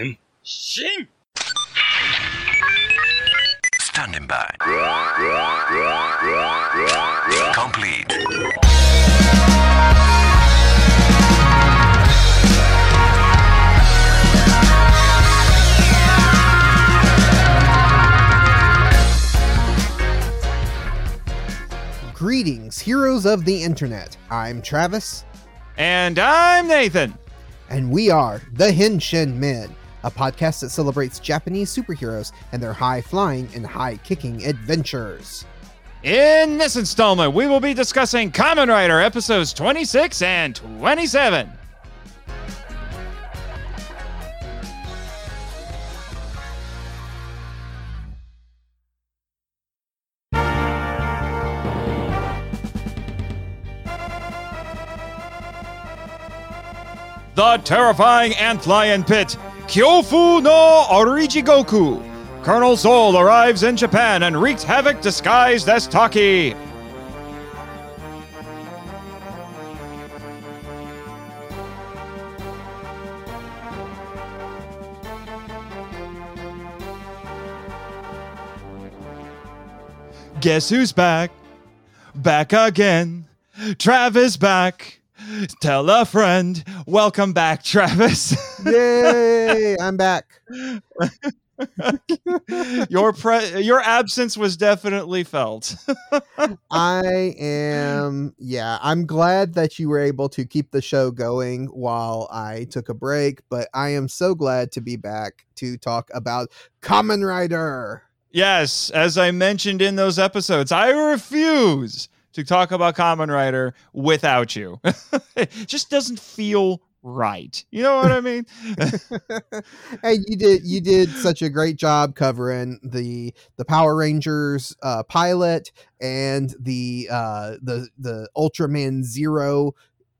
変身 Standing by. Complete. Greetings, heroes of the internet. I'm Travis, And I'm Nathan. and we are the Henshin Men, a podcast that celebrates Japanese superheroes and their high flying and high kicking adventures. In this installment, we will be discussing Kamen Rider episodes 26 and 27. The terrifying ant lion pit, Kyofu no Orijigoku. Colonel Zol arrives in Japan and wreaks havoc disguised as Taki. Guess who's back? Back again. Travis back. Tell a friend. Welcome back, Travis. Yay! I'm back. your pre- your absence was definitely felt. I am, yeah, I'm glad that you were able to keep the show going while I took a break, but I am so glad to be back to talk about Kamen Rider. yes, as I mentioned in those episodes, I refuse to talk about Kamen Rider without you. it just doesn't feel right. You know what I mean? hey, you did you did such a great job covering the the Power Rangers uh, pilot and the uh, the the Ultraman Zero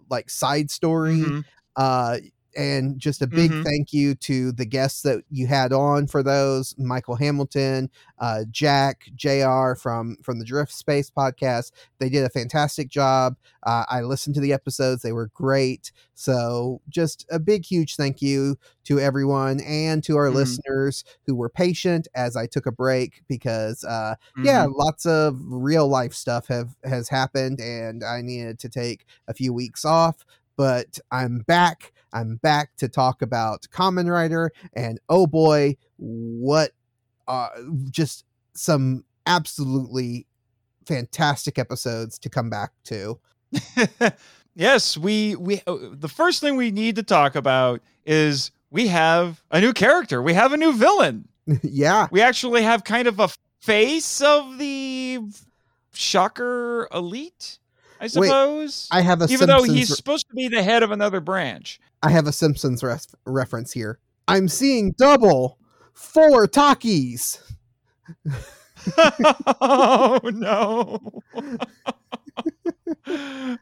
like side story. Mhm. Uh, and just a big Mhm. thank you to the guests that you had on for those Michael Hamilton, uh, Jack, JR from from the Drift Space podcast. They did a fantastic job. Uh, I listened to the episodes; they were great. So, just a big, huge thank you to everyone and to our Mhm. listeners who were patient as I took a break because, uh, yeah, Mhm. lots of real life stuff have has happened, and I needed to take a few weeks off. But I'm back. I'm back to talk about Kamen Rider, and oh boy, what uh, just some absolutely fantastic episodes to come back to. yes, we we uh, the first thing we need to talk about is we have a new character. We have a new villain. yeah, We actually have kind of a face of the Shocker Elite, I suppose. I have a Even though Simpsons he's supposed to be the head of another branch. I have a Simpsons ref- reference here. I'm seeing double four Takis. oh no.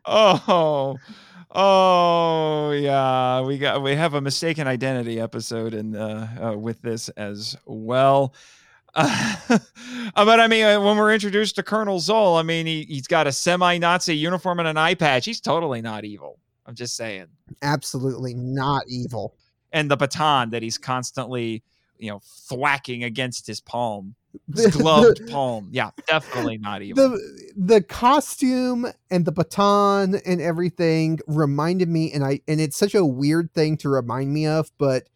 oh. Oh yeah, we got we have a mistaken identity episode in uh, uh with this as well. Uh, but I mean, uh, when we're introduced to Colonel Zol, I mean, he, he's got a semi-Nazi uniform and an eye patch. He's totally not evil. I'm just saying. Absolutely not evil. And the baton that he's constantly, you know, thwacking against his palm, his gloved palm. Yeah, definitely not evil. the the costume and the baton and everything reminded me and I and it's such a weird thing to remind me of but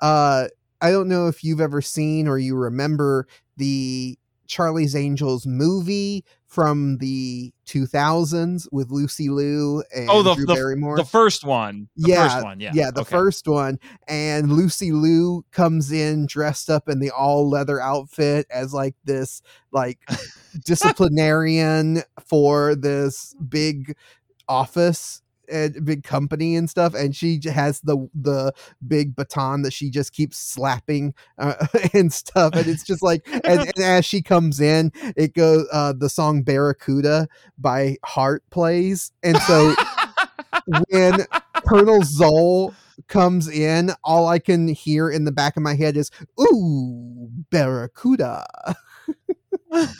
uh I don't know if you've ever seen or you remember the Charlie's Angels movie from the 2000s with Lucy Liu and Oh, the- Drew the- Barrymore. the first one. The yeah, first one. Yeah. yeah, the okay. first one, and Lucy Liu comes in dressed up in the all leather outfit as like this like disciplinarian for this big office and big company and stuff and she has the the big baton that she just keeps slapping uh, and stuff and it's just like and, and as she comes in it goes uh the song barracuda by heart plays and so when Colonel Zol comes in, all I can hear in the back of my head is "Ooh, Barracuda." uh,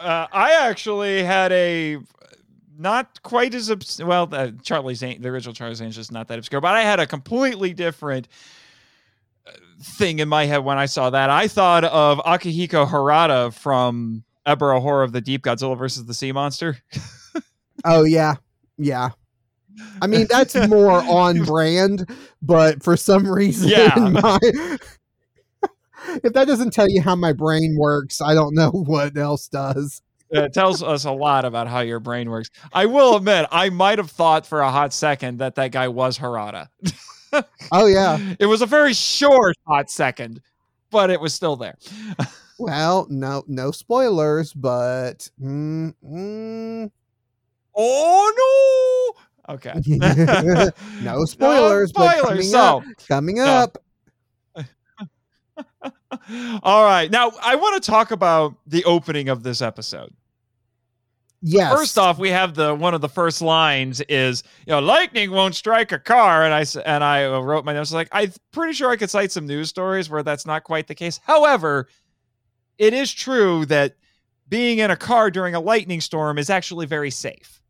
I actually had a not quite as obs- well. Uh, Charlie's the original Charlie's Angels is not that obscure, but I had a completely different uh, thing in my head when I saw that. I thought of Akihiko Harada from Ebirah Horror of the Deep, Godzilla versus the Sea Monster. Oh yeah, yeah. I mean that's more on brand, but for some reason, Yeah. my, if that doesn't tell you how my brain works, I don't know what else does. It tells us a lot about how your brain works. I will admit, I might have thought for a hot second that that guy was Harada. Oh yeah. It was a very short hot second, but it was still there. Well, no, no spoilers, but mm, mm, Oh no! Okay. no spoilers, but spoilers. coming So, up, coming No. up. all right. Now, I want to talk about the opening of this episode. Yes. First off, we have the one of the first lines is, you know, lightning won't strike a car, and I and I uh, wrote my notes like I'm pretty sure I could cite some news stories where that's not quite the case. However, it is true that being in a car during a lightning storm is actually very safe.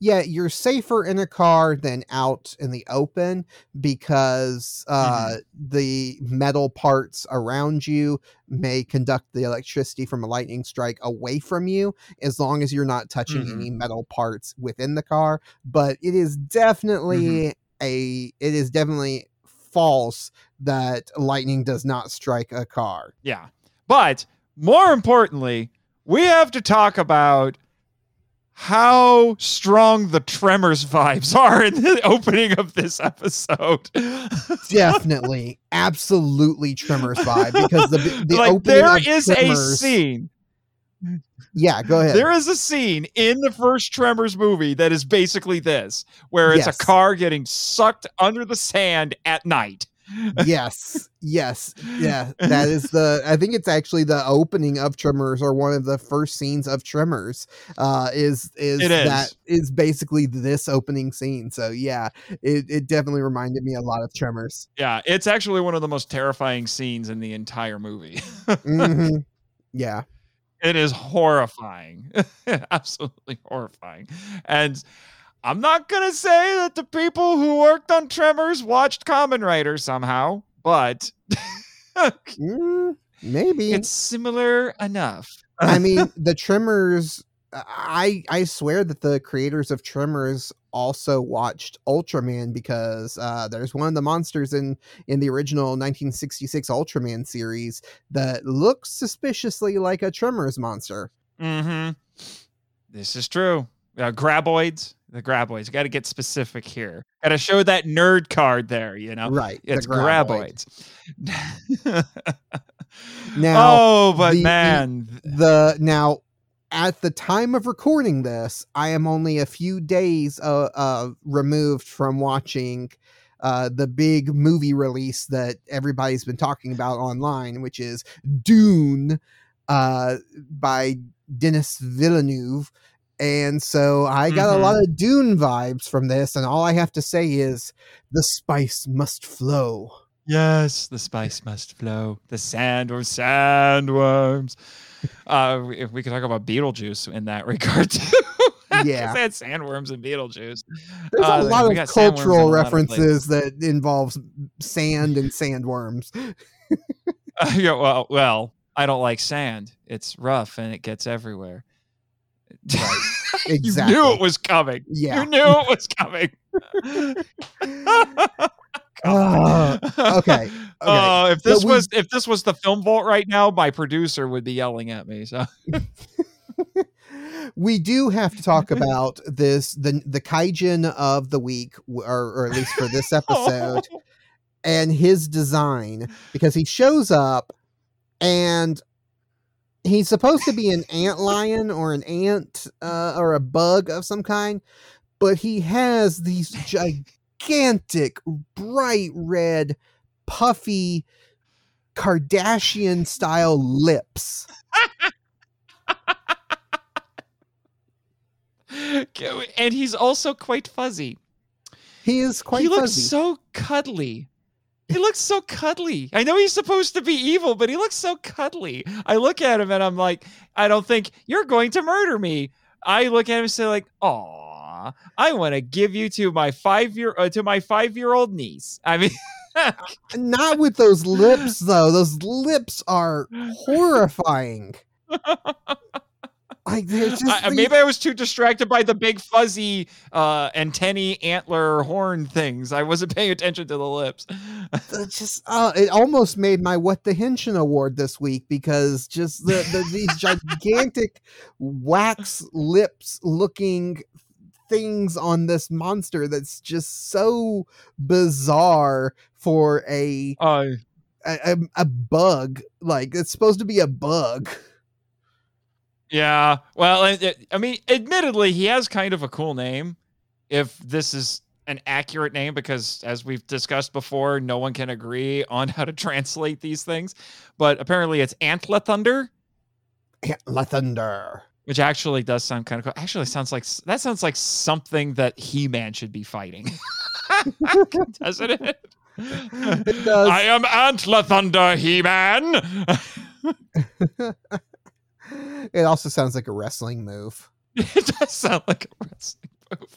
Yeah, you're safer in a car than out in the open because uh, Mm-hmm. the metal parts around you may conduct the electricity from a lightning strike away from you as long as you're not touching Mhm. any metal parts within the car. But it is definitely Mm-hmm. a it is definitely false that lightning does not strike a car. Yeah. But more importantly, we have to talk about how strong the Tremors vibes are in the opening of this episode. Definitely, absolutely Tremors vibe because the the like opening there is a scene. Yeah, go ahead. There is a scene in the first Tremors movie that is basically this, where it's Yes. a car getting sucked under the sand at night. Yes, yes, yeah. That is the. I think it's actually the opening of Tremors or one of the first scenes of Tremors. Uh, is is is. that is basically this opening scene. So yeah, it it definitely reminded me a lot of Tremors. Yeah, it's actually one of the most terrifying scenes in the entire movie. Mhm. Yeah, It is horrifying. Absolutely horrifying. And I'm not going to say that the people who worked on Tremors watched Kamen Rider somehow, but Mm, maybe. it's similar enough. I mean, the Tremors. I I swear that the creators of Tremors also watched Ultraman because uh, there's one of the monsters in in the original 1966 Ultraman series that looks suspiciously like a Tremors monster. hmm This is true. Uh, graboids. The graboids. Got to get specific here. Got to show that nerd card there, you know? Right. It's graboid. graboids. Now oh, but the- man. the now at the time of recording this, I am only a few days uh, uh removed from watching uh the big movie release that everybody's been talking about online, which is Dune uh by Denis Villeneuve. And so I got a lot of Dune vibes from this, and all I have to say is the spice must flow. Yes, the spice must flow. The sandworms, sandworms. Uh, if we could talk about Beetlejuice in that regard too. Yeah. they had sandworms and Beetlejuice. There's Uh, a lot of got sandworms in cultural lot of references that involves sand and sandworms. Uh, yeah, well, well, I don't like sand. It's rough and it gets everywhere. you Exactly. knew it was coming. Yeah. You knew it was coming. Ah, okay. Oh, if So this we- was if this was the film vault right now, my producer would be yelling at me. So we do have to talk about this the the kaijin of the week or, or at least for this episode and his design because he shows up and he's supposed to be an ant lion or an ant uh, or a bug of some kind but he has these gigantic bright red puffy kardashian style lips and he's also quite fuzzy. he is quite he looks so cuddly. He looks so cuddly. I know he's supposed to be evil, but he looks so cuddly. I look at him and I'm like, I don't think you're going to murder me. I look at him and say like, "Aw, I want to give you to my five year uh, to my five year old niece." I mean, Not with those lips though. Those lips are horrifying. Like just I, maybe I was too distracted by the big fuzzy uh, antennae, antler, horn things. I wasn't paying attention to the lips. just uh, it almost made my what the henshin award this week because just the, the these gigantic wax lips looking things on this monster that's just so bizarre for a Uh, a, a, a bug like it's supposed to be a bug yeah. Well, it, it- uh, I mean, admittedly, he has kind of a cool name. If this is an accurate name, because as we've discussed before, no one can agree on how to translate these things. But apparently, it's Antler Thunder. La thunder which actually does sound kind of cool. Actually, sounds like that sounds like something that He Man should be fighting, doesn't it? It does. I am Antler Thunder, He Man. it also sounds like a wrestling move it does sound like a wrestling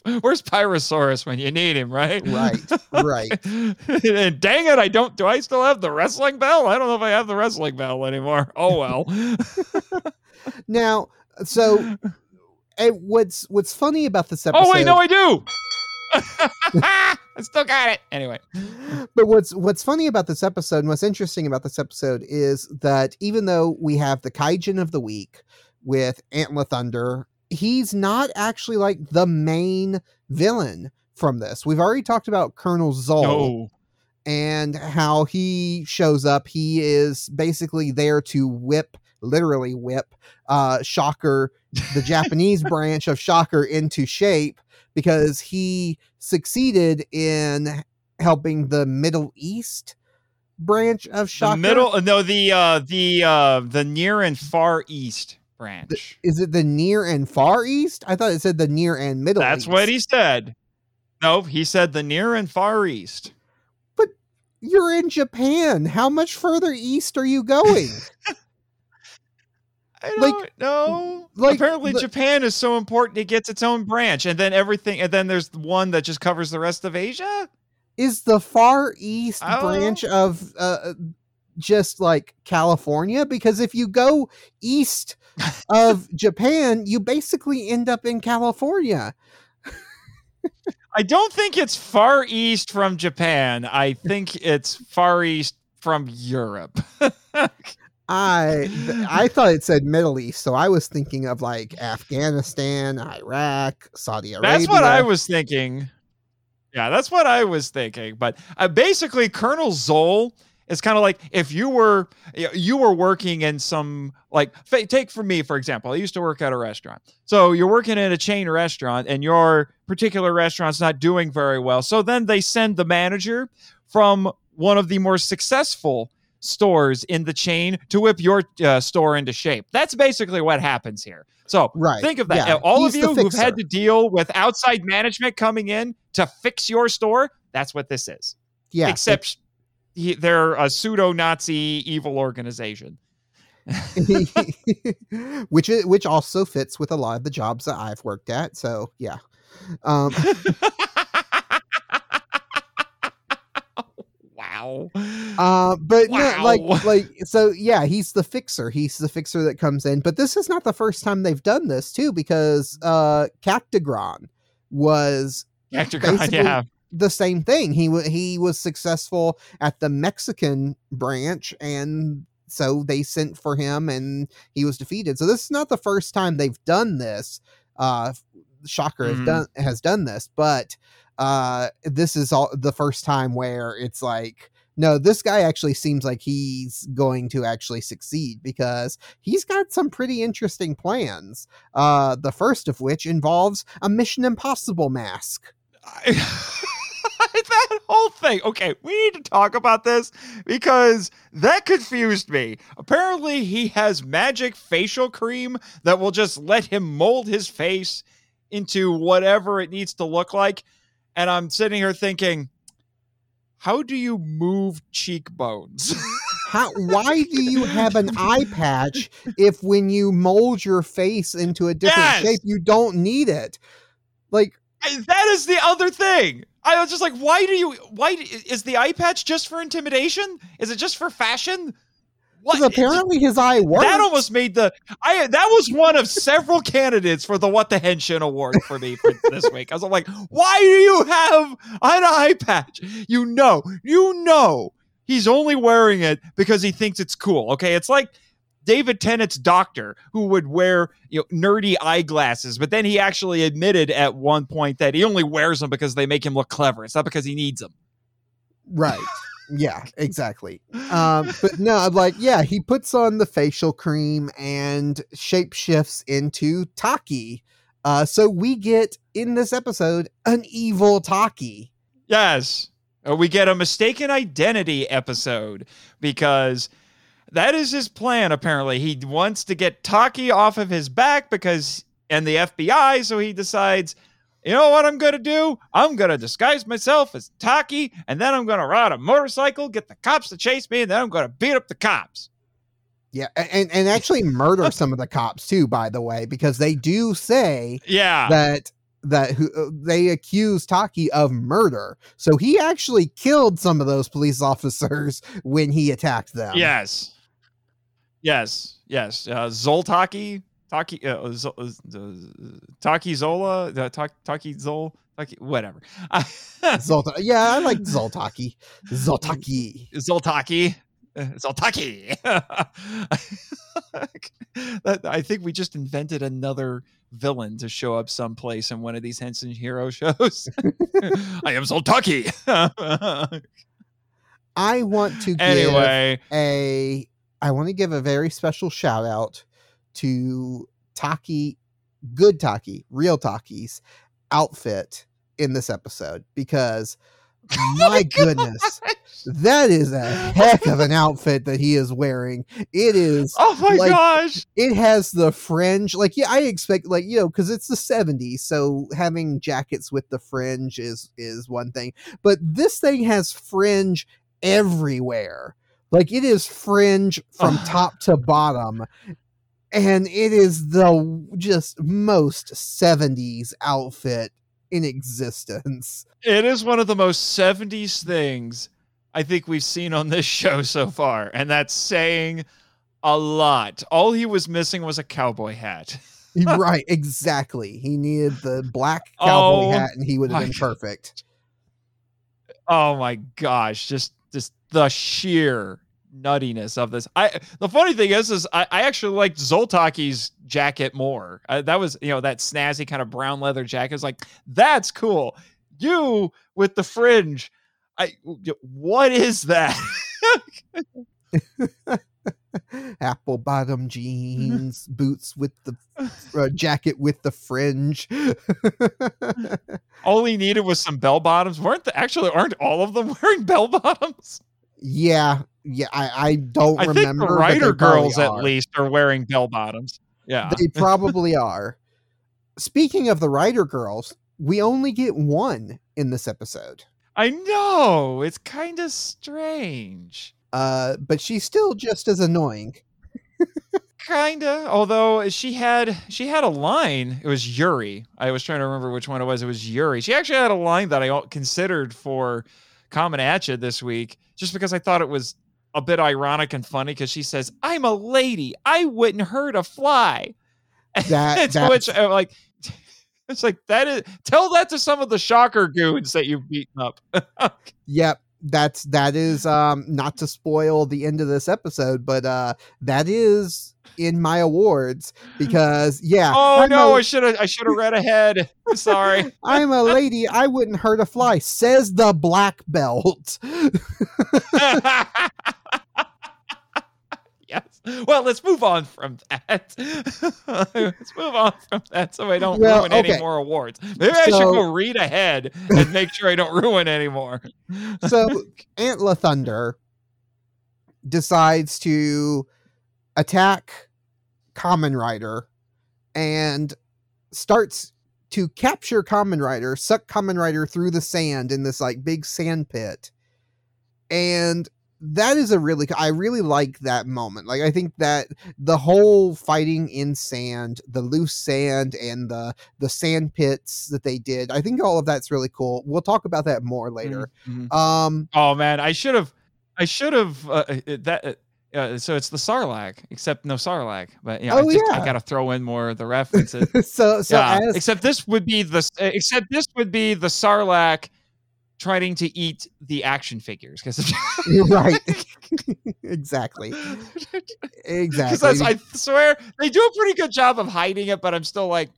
move. Where's Pyrosaurus when you need him, right? right right and dang it, I don't. Do I still have the wrestling bell? I don't know if I have the wrestling bell anymore. Oh well. now so eh, what's what's funny about this episode oh wait, no, I do. I still got it. Anyway. but what's what's funny about this episode and what's interesting about this episode is that even though we have the kaijin of the week with Antler Thunder, he's not actually like the main villain from this. We've already talked about Colonel Zol No. and how he shows up. He is basically there to whip, literally whip, uh, Shocker, the Japanese branch of Shocker, into shape because he succeeded in helping the Middle East branch of Shocker. The middle, no, the uh, the uh, the near and far east branch. Is it the near and far east? I thought it said the near and middle. That's east. what he said. No, he said the near and far east. But you're in Japan. How much further east are you going? I Like- don't know. like Apparently, Japan is so important it gets its own branch, and then everything, and then there's one that just covers the rest of Asia. is the far east don't branch of uh, just like California? Because if you go east of Japan, you basically end up in California. I don't think it's far east from Japan. I think it's far east from Europe. I I thought it said Middle East, so I was thinking of like Afghanistan, Iraq, Saudi Arabia. That's what I was thinking. Yeah, that's what I was thinking. But uh, basically, Colonel Zoll is kind of like if you were you were working in some like take for me for example. I used to work at a restaurant, so you're working in a chain restaurant, and your particular restaurant's not doing very well. So then they send the manager from one of the more successful stores in the chain to whip your uh, store into shape. That's basically what happens here. So Right, think of that. yeah, All of he's the you who've had to deal with outside management coming in to fix your store, that's what this is. Yeah, Except he, they're a pseudo Nazi evil organization. which i- which also fits with a lot of the jobs that I've worked at. So yeah. Um, wow. Uh, but no, like, like, so yeah, he's the fixer. He's the fixer that comes in. But this is not the first time they've done this too, because uh, Cactigron was basically- yeah. the same thing. He he was successful at the Mexican branch, and so they sent for him, and he was defeated. So this is not the first time they've done this. Uh, Shocker has Mhm. done has done this, but uh, this is all the first time where it's like. No, this guy actually seems like he's going to actually succeed because he's got some pretty interesting plans. Uh, the first of which involves a Mission Impossible mask. I- that whole thing. Okay, we need to talk about this because that confused me. Apparently, he has magic facial cream that will just let him mold his face into whatever it needs to look like. And I'm sitting here thinking, how do you move cheekbones? How, why do you have an eye patch if when you mold your face into a different Yes! shape, you don't need it? Like, that is the other thing. I was just like, why do you? Why is the eye patch just for intimidation? Is it just for fashion? What? apparently his eye works. That almost made the I that was one of several candidates for the What the Henshin award for me for this week. I was like, why do you have an eye patch? You know, you know he's only wearing it because he thinks it's cool. Okay. It's like David Tennant's doctor who would wear you know nerdy eyeglasses, but then he actually admitted at one point that he only wears them because they make him look clever. It's not because he needs them. right. Yeah, exactly. Um, but no, I'm like, yeah, he puts on the facial cream and shapeshifts into Taki. Uh, so we get in this episode an evil Taki. Yes. Uh, We get a mistaken identity episode because that is his plan, apparently. He wants to get Taki off of his back because, and the FBI, so he decides, you know what I'm going to do? I'm going to disguise myself as Taki, and then I'm going to ride a motorcycle, get the cops to chase me, and then I'm going to beat up the cops. Yeah, and and actually murder some of the cops too. By the way, because they do say Yeah. that that who uh, they accuse Taki of murder. So he actually killed some of those police officers when he attacked them. yes. Yes. Yes. Uh, Zoltaki. Taki, uh, Zol, uh, Taki Zola, uh, Ta- Taki Zol, Taki, whatever. Zolta- yeah, I like Zoltaki. Zoltaki. Zoltaki. Uh, Zoltaki. I think we just invented another villain to show up someplace in one of these Henshin Hero shows. I am Zoltaki. I want to give anyway, a I want to give a very special shout out to Taki, good Taki, real Taki's outfit in this episode because oh my goodness, that is a heck of an outfit that he is wearing. It is oh my like- gosh. it has the fringe like yeah i expect like you know because it's the 70s so having jackets with the fringe is is one thing but this thing has fringe everywhere like it is fringe from top to bottom and it is the just most 70s outfit in existence It is one of the most 70s things I think we've seen on this show so far, and that's saying a lot. All he was missing was a cowboy hat. right exactly he needed the black oh cowboy Oh hat and he would have been perfect Oh my gosh, just just the sheer nuttiness of this. I the funny thing is, is I, I actually liked Zoltaki's jacket more. Uh, that was you know that snazzy kind of brown leather jacket. It's like that's cool. You with the fringe. I what is that? apple bottom jeans, boots with the uh, jacket with the fringe. all he needed was some bell bottoms. weren't the, actually aren't all of them wearing bell bottoms? yeah, yeah, I, I don't I think remember. the writer girls at are. least are wearing bell bottoms. Yeah. They probably are. Speaking of the writer girls, we only get one in this episode. I know. It's kind of strange. Uh, but she's still just as annoying. Kinda. Although she had she had a line. It was Yuri. I was trying to remember which one it was. It was Yuri. She actually had a line that I considered for Common Atcha this week, just because I thought it was a bit ironic and funny. Because she says, "I'm a lady. I wouldn't hurt a fly." That- which I'm like, it's like that is. Tell that to some of the shocker goons that you've beaten up. Yep, that's that is um not to spoil the end of this episode, but uh that is in my awards because yeah. oh I'm no! a- I should have. I should have read ahead. Sorry. I'm a lady. I wouldn't hurt a fly, says the black belt. Well, let's move on from that. let's move on from that so I don't Well, ruin any more awards. Maybe I should go read ahead and make sure I don't ruin any more. so Antler Thunder decides to attack Kamen Rider and starts to capture Kamen Rider, suck Kamen Rider through the sand in this like big sand pit. And that is a really I really like that moment. Like I think that the whole fighting in sand, the loose sand and the the sand pits that they did, I think all of that's really cool. We'll talk about that more later. Mhm. Um Oh man, I should have, I should have uh, uh, that. Uh, uh, so it's the Sarlacc, except no Sarlacc. But yeah, Oh, I, just, I yeah. gotta throw in more of the references. so so yeah, as except this would be the uh, except this would be the Sarlacc trying to eat the action figures because right. exactly. Exactly. Because I swear they do a pretty good job of hiding it, but I'm still like,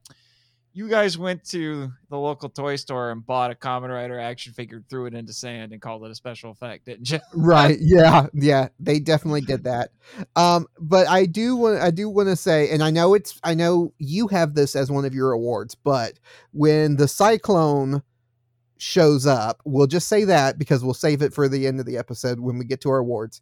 you guys went to the local toy store and bought a Kamen Rider action figure, threw it into sand, and called it a special effect, didn't you? right yeah yeah they definitely did that um but i do want i do want to say and i know it's i know you have this as one of your awards but when the cyclone shows up we'll just say that because we'll save it for the end of the episode when we get to our awards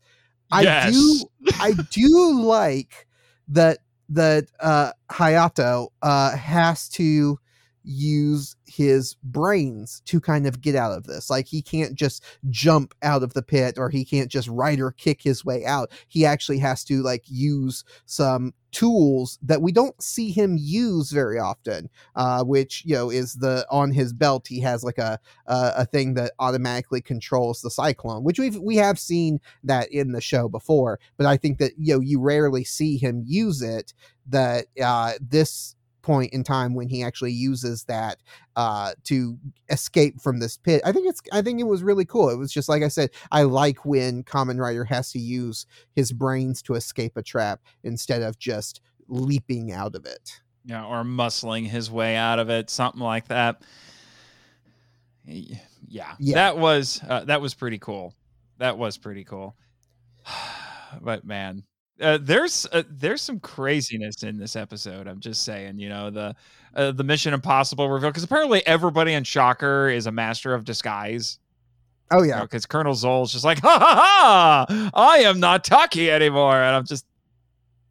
i Yes. do i do like that that uh hayato uh has to use his brains to kind of get out of this. Like he can't just jump out of the pit or he can't just ride or kick his way out. He actually has to like use some tools that we don't see him use very often uh which you know is the on his belt he has like a a, a thing that automatically controls the cyclone which we've we have seen that in the show before. But i think that you know you rarely see him use it that uh this point in time when he actually uses that uh to escape from this pit i think it's i think it was really cool it was just like i said i like when Kamen Rider has to use his brains to escape a trap instead of just leaping out of it Yeah, or muscling his way out of it, something like that. Yeah, Yeah. that was uh, that was pretty cool. That was pretty cool. but man, uh, there's uh, there's some craziness in this episode. I'm just saying, you know the uh, the Mission Impossible reveal because apparently everybody in Shocker is a master of disguise. oh yeah because Colonel Zoll's just like, ha ha ha, I am not Taki anymore, and I'm just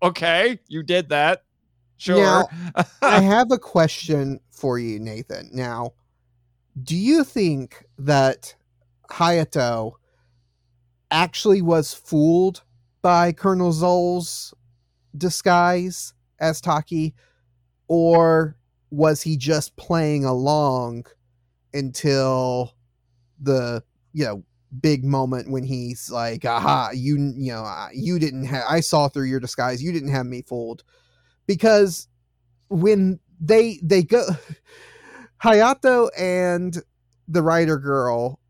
okay. You did that, sure. I have a question for you, Nathan. Now, do you think that Hayato actually was fooled by Colonel Zoll's disguise as Taki, or was he just playing along until the you know big moment when he's like, "Aha, you you know you didn't have I saw through your disguise. You didn't have me fooled." Because when they they go Hayato and the writer girl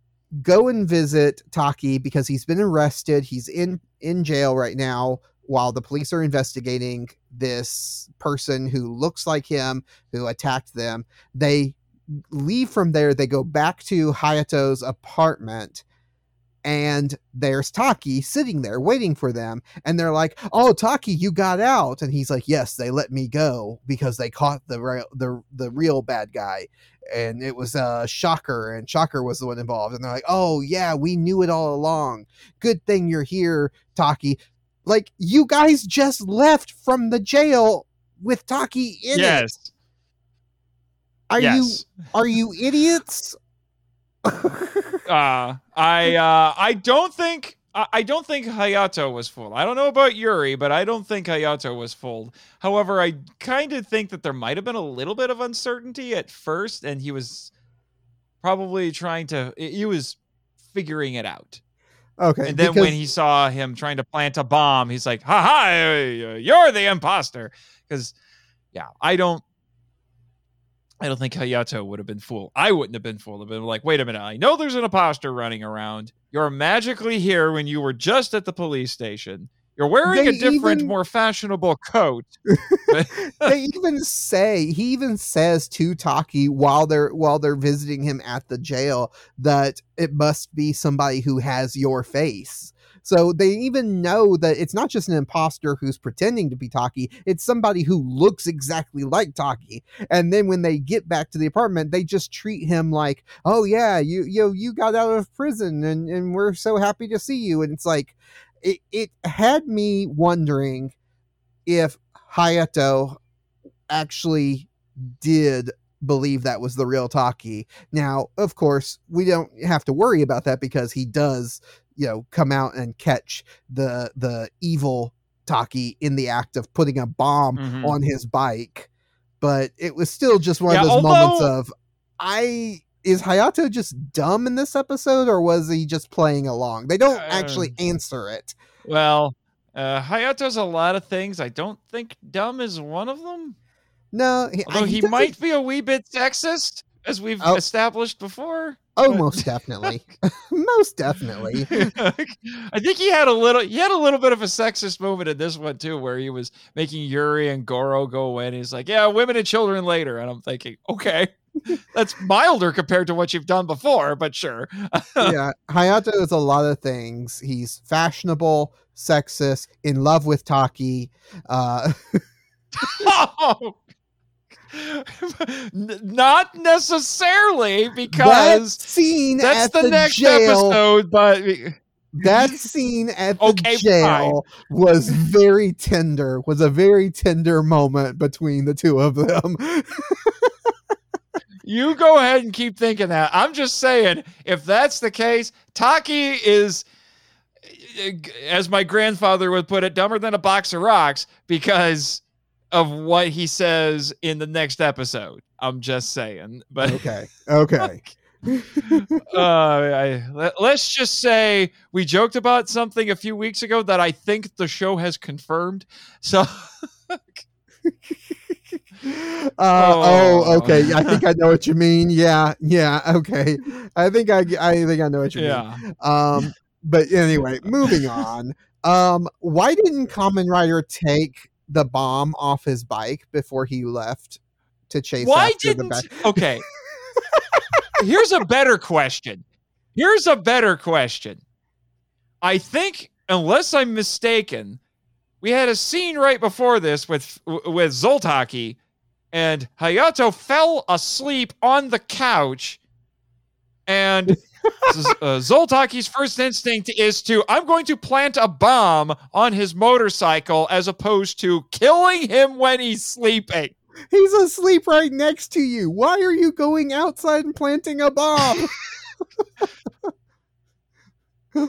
go and visit Taki because he's been arrested. He's in in jail right now while the police are investigating this person who looks like him who attacked them. They leave from there, they go back to Hayato's apartment and there's Taki sitting there waiting for them. And they're like, "Oh, Taki, you got out." And he's like, "Yes, they let me go because they caught the real the the real bad guy." And it was uh Shocker, and Shocker was the one involved. And they're like, "Oh yeah, we knew it all along. Good thing you're here, Taki." Like you guys just left from the jail with Taki in it. yes, Are yes. you are you idiots? Uh, I uh, I don't think I don't think Hayato was fooled. I don't know about Yuri, but I don't think Hayato was fooled. However, I kind of think that there might have been a little bit of uncertainty at first, and he was probably trying to. He was figuring it out. okay. And then because- when he saw him trying to plant a bomb, he's like, "Ha ha! You're the imposter." Because, yeah, I don't. I don't think Hayato would have been fooled. I wouldn't have been fooled. I've been like, wait a minute. I know there's an imposter running around. You're magically here when you were just at the police station. You're wearing a different, even- more fashionable coat. they even say he even says to Taki while they're while they're visiting him at the jail that it must be somebody who has your face. So they even know that it's not just an imposter who's pretending to be Taki, it's somebody who looks exactly like Taki. And then when they get back to the apartment, they just treat him like, "Oh yeah, you you you got out of prison and and we're so happy to see you." And it's like it it had me wondering if Hayato actually did believe that was the real Taki. Now, of course, we don't have to worry about that because he does, you know come out and catch the the evil Taki in the act of putting a bomb Mhm. on his bike. But it was still just one Yeah, of those moments of I is Hayato just dumb in this episode or was he just playing along? They don't actually Um, answer it. Well, uh, Hayato's a lot of things. I don't think dumb is one of them. No, he, Although he, doesn't- might be a wee bit sexist, as we've Oh. established before. Oh, most definitely, most definitely. I think he had a little he had a little bit of a sexist moment in this one too, where he was making Yuri and Goro go away and he's like, Yeah, women and children later. And I'm thinking, okay. That's milder compared to what you've done before, but sure. yeah, Hayato is a lot of things. He's fashionable, sexist, in love with Taki. Uh, Oh. Not necessarily that because scene that's at the, the, next jail, episode, but that scene at the Okay, jail was very tender. Was a very tender moment between the two of them. You go ahead and keep thinking that. I'm just saying, if that's the case, Taki is, eh, eh, as my grandfather would put it, dumber than a box of rocks because of what he says in the next episode. I'm just saying. But okay, okay. uh, I, let, us just say we joked about something a few weeks ago that I think the show has confirmed. So. Uh, oh. Oh. okay. I think I know what you mean. Yeah, yeah. Okay. I think I, I think I know what you mean. Yeah. Um, but anyway, moving on. Um, why didn't Common Rider take the bomb off his bike before he left to chase Why didn't okay. Here's a better question. Here's a better question. I think unless i'm mistaken we had a scene right before this with with zoltaki and hayato fell asleep on the couch and uh, Zoltaki's first instinct is to, I'm going to plant a bomb on his motorcycle as opposed to killing him when he's sleeping. He's asleep right next to you. Why are you going outside and planting a bomb?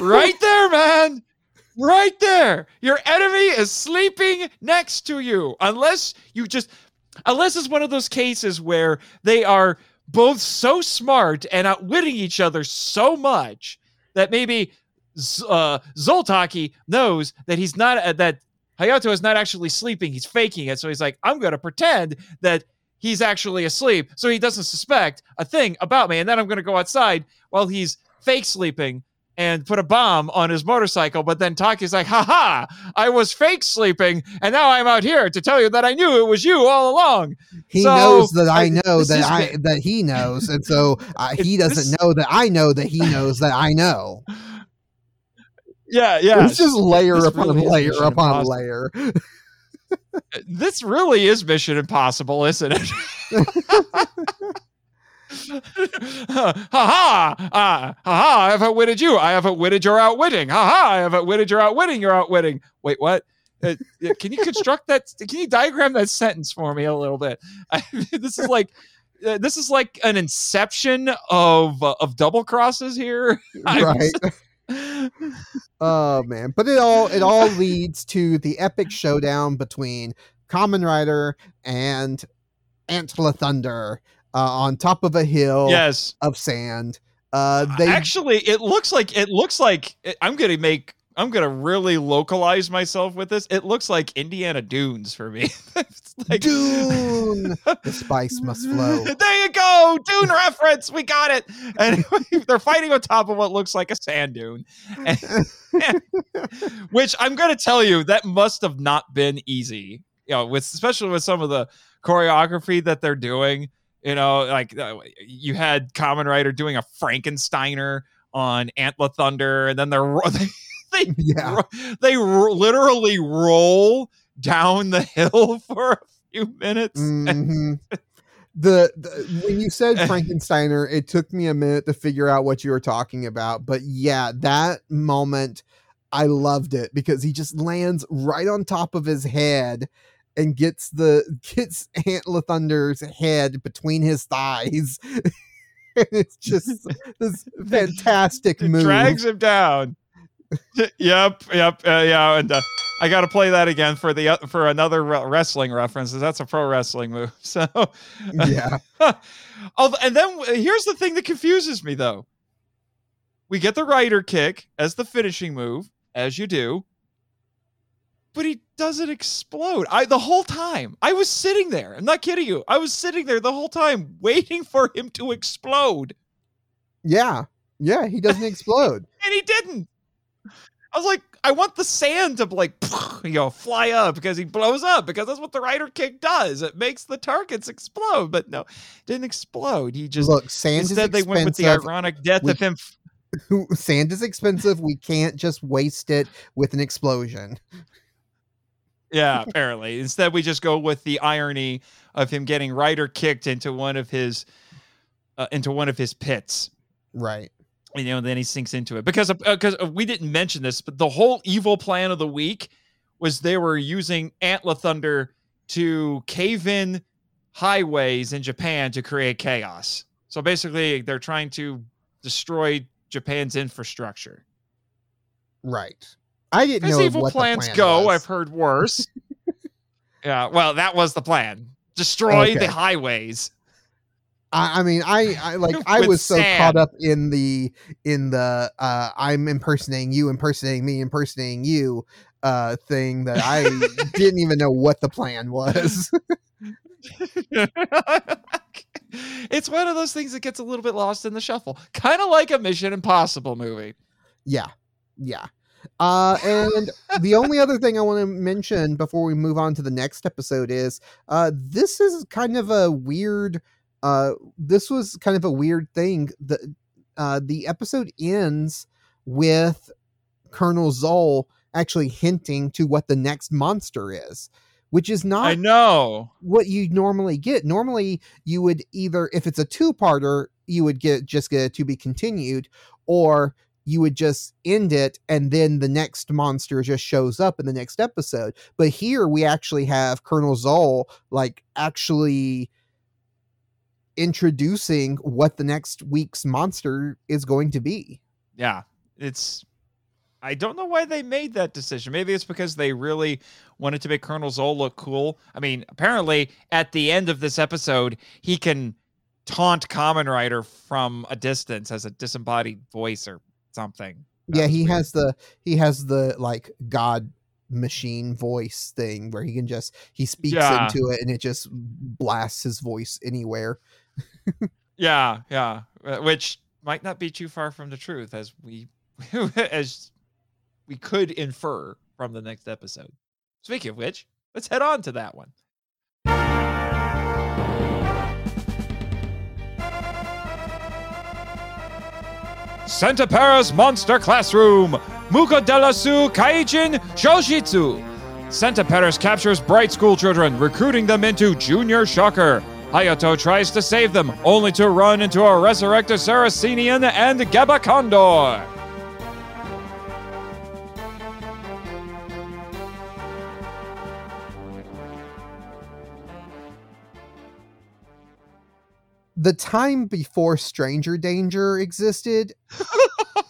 right there, man. Right there. Your enemy is sleeping next to you. Unless you just, unless it's one of those cases where they are both so smart and outwitting each other so much that maybe uh, Zoltaki knows that he's not, uh, that Hayato is not actually sleeping. He's faking it. So he's like, I'm going to pretend that he's actually asleep so he doesn't suspect a thing about me. And then I'm going to go outside while he's fake sleeping and put a bomb on his motorcycle. But then Taki's like, haha, I was fake sleeping. And now I'm out here to tell you that I knew it was you all along. he So, knows that I I- know this that I that he knows, and so uh, he doesn't know that I know that he knows that I know. Yeah, yeah. It's just layer This upon really layer upon Impossible. layer. this really is Mission Impossible, isn't it? ha ha! Uh, ha ha! I have outwitted you. I have outwitted your outwitting. Ha ha! I have outwitted your outwitting. Your outwitting. Wait, what? Uh, uh, can you construct that? Can you diagram that sentence for me a little bit? I, this is like. Uh, this is like an inception of uh, of double crosses here. Right. Oh man, but it all it all leads to the epic showdown between Kamen Rider and Antler Thunder uh, on top of a hill yes. of sand. Uh, they actually it looks like it looks like i'm gonna make i'm gonna really localize myself with this it looks like indiana dunes for me like Dune. the spice must flow. there you go dune reference we got it anyway they're fighting on top of what looks like a sand dune And- which i'm gonna tell you that must have not been easy you know with especially with some of the choreography that they're doing you know like uh, you had Kamen Rider doing a frankensteiner on antler thunder and then they're they they, Yeah. they literally roll down the hill for a few minutes Mhm. The, the when you said Frankensteiner, it took me a minute to figure out what you were talking about. But yeah, that moment, I loved it because he just lands right on top of his head and gets the gets Antler Thunder's head between his thighs. it's just this fantastic It move. drags him down. yep, yep, uh, yeah, and uh, I got to play that again for the uh, for another re- wrestling reference. 'cause That's a pro wrestling move. So, yeah. And then here's the thing that confuses me though. We get the rider kick as the finishing move, as you do, but he doesn't explode. I the whole time I was sitting there. I'm not kidding you. I was sitting there the whole time waiting for him to explode, Yeah. Yeah, he doesn't explode. and he didn't. I was like, I want the sand to like, you know, fly up because he blows up because that's what the rider kick does. It makes the targets explode, but no, didn't explode. He just Look, sand is instead they went with the ironic death We- of him. sand is expensive. We can't just waste it with an explosion. Yeah, apparently. Instead, we just go with the irony of him getting rider kicked into one of his uh, into one of his pits. Right. you know, and then he sinks into it because because uh, we didn't mention this, but the whole evil plan of the week was they were using Antler Thunder to cave in highways in Japan to create chaos. So basically, they're trying to destroy Japan's infrastructure. Right. I didn't As know evil what the plans plan go, was. I've heard worse. yeah, well, that was the plan: destroy Okay. the highways. I, I mean, I, I like I was so sand. caught up in the in the uh I'm impersonating you, impersonating me, impersonating you uh thing that I didn't even know what the plan was. it's one of those things that gets a little bit lost in the shuffle, kind of like a Mission Impossible movie. yeah. Yeah. Uh and the only other thing I want to mention before we move on to the next episode is uh this is kind of a weird uh this was kind of a weird thing. The uh the episode ends with Colonel Zoll actually hinting to what the next monster is, which is not I know. what you normally get. Normally, you would either, if it's a two-parter, you would get just get to be continued, or you would just end it and then the next monster just shows up in the next episode. But here we actually have Colonel Zoll like actually introducing what the next week's monster is going to be. Yeah, it's. I don't know why they made that decision. Maybe it's because they really wanted to make Colonel Zoll look cool. I mean, apparently at the end of this episode, he can taunt Kamen Rider from a distance as a disembodied voice or something. That yeah, he weird. has the he has the like god machine voice thing where he can just he speaks Yeah. into it and it just blasts his voice anywhere. Yeah, yeah, uh, which might not be too far from the truth, as we as we could infer from the next episode. Speaking of which, let's head on to that one. Santa Paris Monster Classroom, Muka Delasu Kaijin Shoshitsu. Santa Paris captures bright school children, recruiting them into Junior Shocker. Hayato tries to save them, only to run into a resurrected Saracenian and Gaba Condor. The time before Stranger Danger existed,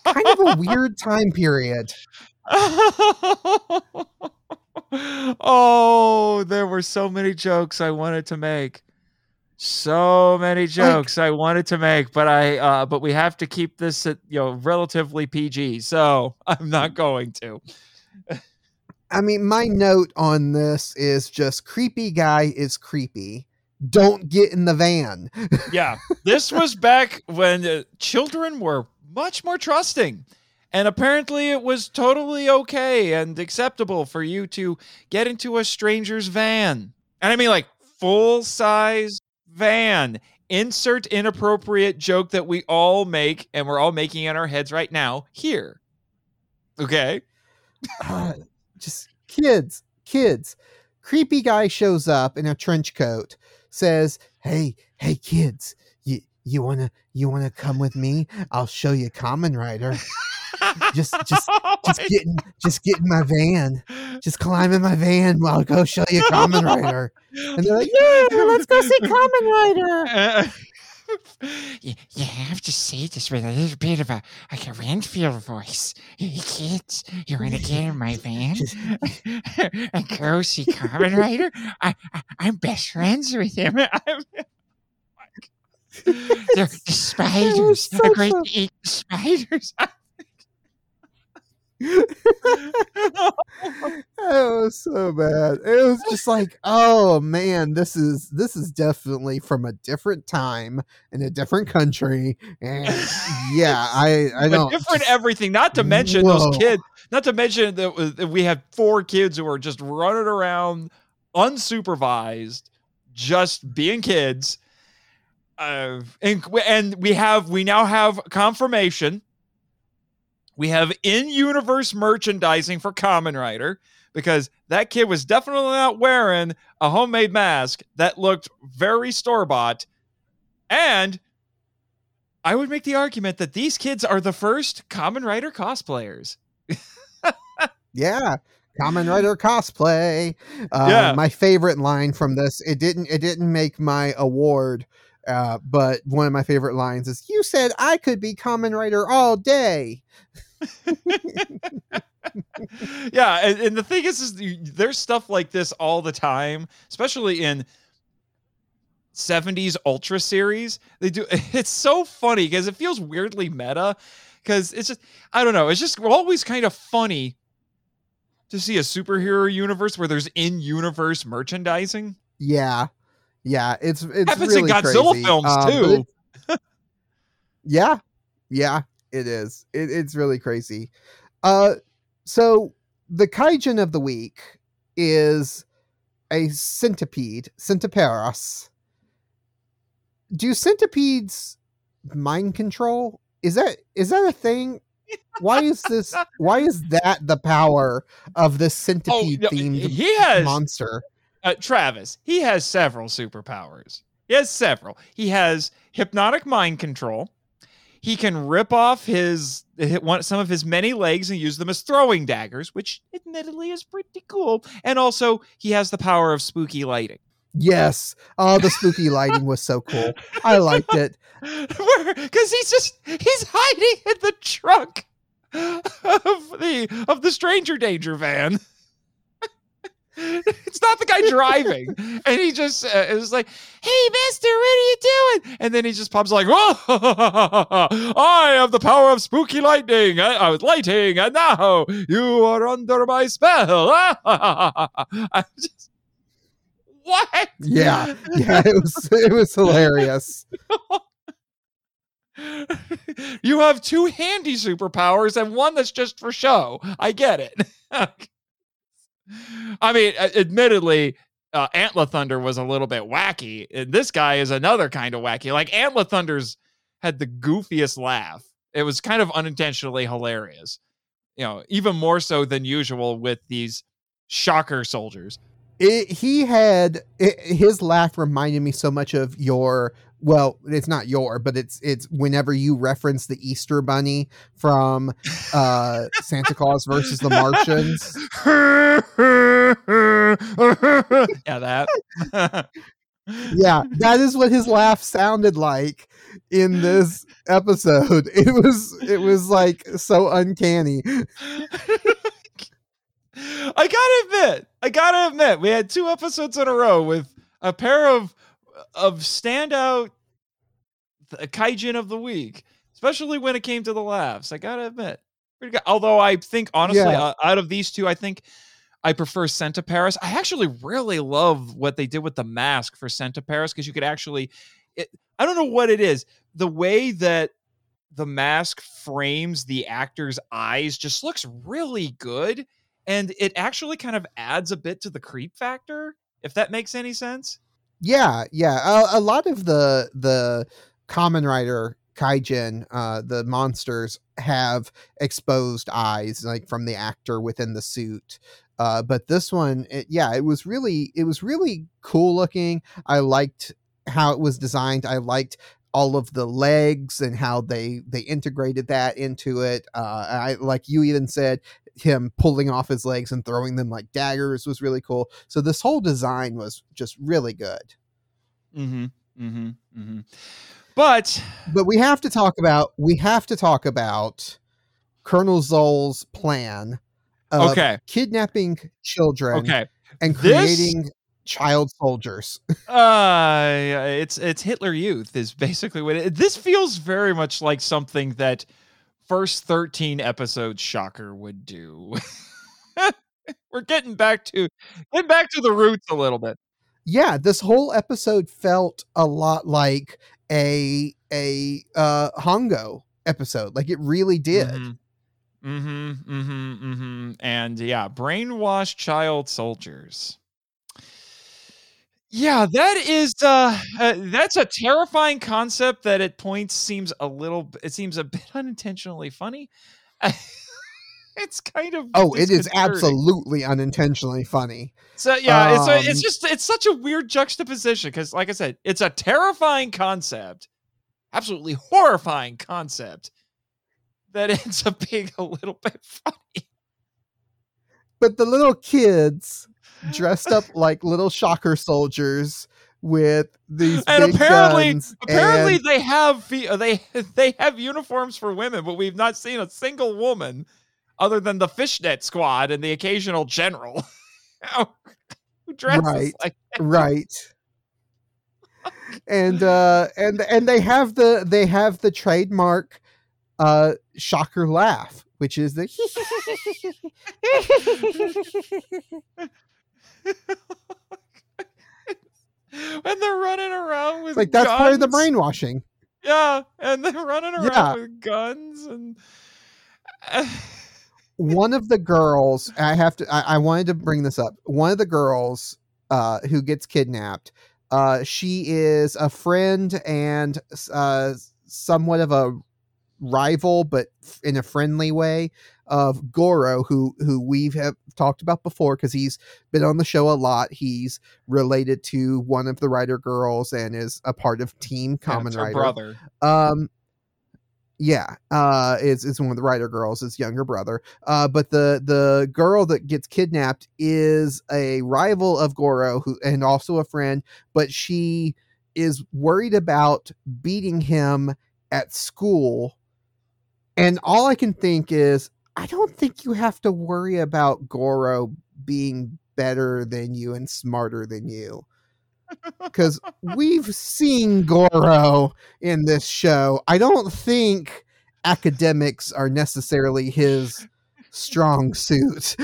kind of a weird time period. oh, there were so many jokes I wanted to make. So many jokes I wanted to make, but I uh but we have to keep this at you know relatively PG, so I'm not going to. I mean, my note on this is just creepy guy is creepy. Don't get in the van. Yeah, this was back when uh, children were much more trusting. And apparently, it was totally okay and acceptable for you to get into a stranger's van. And I mean, like, full size van. Insert inappropriate joke that we all make and we're all making in our heads right now here. Okay. Uh, just kids, kids. Creepy guy shows up in a trench coat, says, "Hey, hey, kids, you you wanna you wanna come with me? I'll show you Kamen Rider. Just just oh just getting in, just get in my van. Just climb in my van. I'll go show you Kamen Rider." And they're like, "Yeah, let's go see Kamen Rider." Eh, eh. you, you have to say this with a little bit of a like a Renfield voice. Hey kids, you want to get in my van and go see Rider? I, I I'm best friends with him. I'm, they're the spiders. so They're great fun. to eat the spiders. Was so bad. It was just like, oh man, this is this is definitely from a different time in a different country, and yeah, I don't different everything. Not to mention Whoa. those kids. Not to mention that we had four kids who were just running around unsupervised, just being kids. Uh, and and we have we now have confirmation. We have in-universe merchandising for Kamen Rider because that kid was definitely not wearing a homemade mask that looked very store-bought, and I would make the argument that these kids are the first Kamen Rider cosplayers. yeah. Kamen Rider cosplay. Uh, Yeah. My favorite line from this. It didn't. It didn't make my award. Uh, but one of my favorite lines is, "You said I could be Kamen Rider all day." yeah, and, and the thing is, is there's stuff like this all the time, especially in 70s Ultra series. They do it's so funny because it feels weirdly meta because it's just I don't know, it's just always kind of funny to see a superhero universe where there's in-universe merchandising. Yeah, yeah. It's it's Happens really in Godzilla crazy. films Um, too. yeah, yeah. It is. It, it's really crazy. Uh, so the kaijin of the week is a centipede, Centiperas. Do centipedes mind control? Is that is that a thing? Why is this? Why is that the power of this centipede no, themed he has monster? uh, Travis, he has several superpowers. He has several. He has hypnotic mind control. He can rip off his one, some of his many legs and use them as throwing daggers, which admittedly is pretty cool. And also, he has the power of spooky lighting. Yes. Oh, the spooky lighting was so cool. I liked it. Because he's just he's hiding in the trunk of the of the stranger danger van. It's not the guy driving, and he just uh, is like, "Hey, Mister, what are you doing?" And then he just pops like, "Oh, I have the power of spooky lightning. I, I was lighting, and now you are under my spell." I'm just what? Yeah. Yeah, it was it was hilarious. you have two handy superpowers and one that's just for show. I get it. I mean, admittedly, uh, Antler Thunder was a little bit wacky. and This guy is another kind of wacky. Like Antler Thunder's had the goofiest laugh. It was kind of unintentionally hilarious. You know, even more so than usual with these shocker soldiers. It, he had it, his laugh reminded me so much of your well, it's not your, but it's it's whenever you reference the Easter bunny from uh Santa Claus versus the Martians. yeah, that. Yeah, that is what his laugh sounded like in this episode. It was it was like so uncanny. I gotta admit, I gotta admit, we had two episodes in a row with a pair of of standout kaijin of the week, especially when it came to the laughs. I gotta admit, pretty good. Although I think honestly, Yeah. uh, out of these two, I think I prefer Santa Paris. I actually really love what they did with the mask for Santa Paris because you could actually, it, I don't know what it is, the way that the mask frames the actor's eyes just looks really good and it actually kind of adds a bit to the creep factor if that makes any sense Yeah, yeah. A, a lot of the the Kamen Rider kaijin, uh, the monsters have exposed eyes, like from the actor within the suit. Uh, but this one, it, yeah, it was really it was really cool looking. I liked how it was designed. I liked all of the legs and how they they integrated that into it. Uh, I like you even said him pulling off his legs and throwing them like daggers was really cool. So this whole design was just really good. mm-hmm mm-hmm mm-hmm But But we have to talk about we have to talk about Colonel Zoll's plan of Okay. kidnapping children okay, and This- creating child soldiers. uh, it's it's Hitler Youth is basically what it, this feels very much like something that first thirteen episodes Shocker would do. We're getting back to getting back to the roots a little bit. yeah, this whole episode felt a lot like a a uh Hongo episode. Like it really did. Mhm. Mm-hmm. Mm-hmm. Mm-hmm. And yeah, brainwashed child soldiers. Yeah, that is uh, uh that's a terrifying concept that at points seems a little it seems a bit unintentionally funny. it's kind of Oh, it is absolutely unintentionally funny. So yeah, it's a, it's Um, just it's such a weird juxtaposition because like I said, it's a terrifying concept, absolutely horrifying concept that ends up being a little bit funny. But the little kids dressed up like little shocker soldiers with these And big apparently, apparently and- they have uh, they they have uniforms for women, but we've not seen a single woman other than the fishnet squad and the occasional general who dresses Right. like right and uh and and they have the they have the trademark uh shocker laugh which is the and they're running around with like that's part of the brainwashing Yeah, and they're running around Yeah. with guns and. one of the girls i have to I, I wanted to bring this up one of the girls uh who gets kidnapped uh she is a friend and uh somewhat of a rival but in a friendly way of goro who who we've have talked about before because he's been on the show a lot. He's related to one of the writer girls and is a part of team common her writer brother. um yeah uh is is one of the writer girls his younger brother. Uh but the the girl that gets kidnapped is a rival of goro who and also a friend but she is worried about beating him at school. And all i can think is i don't think you have to worry about goro being better than you and smarter than you because we've seen Goro in this show. I don't think academics are necessarily his strong suit.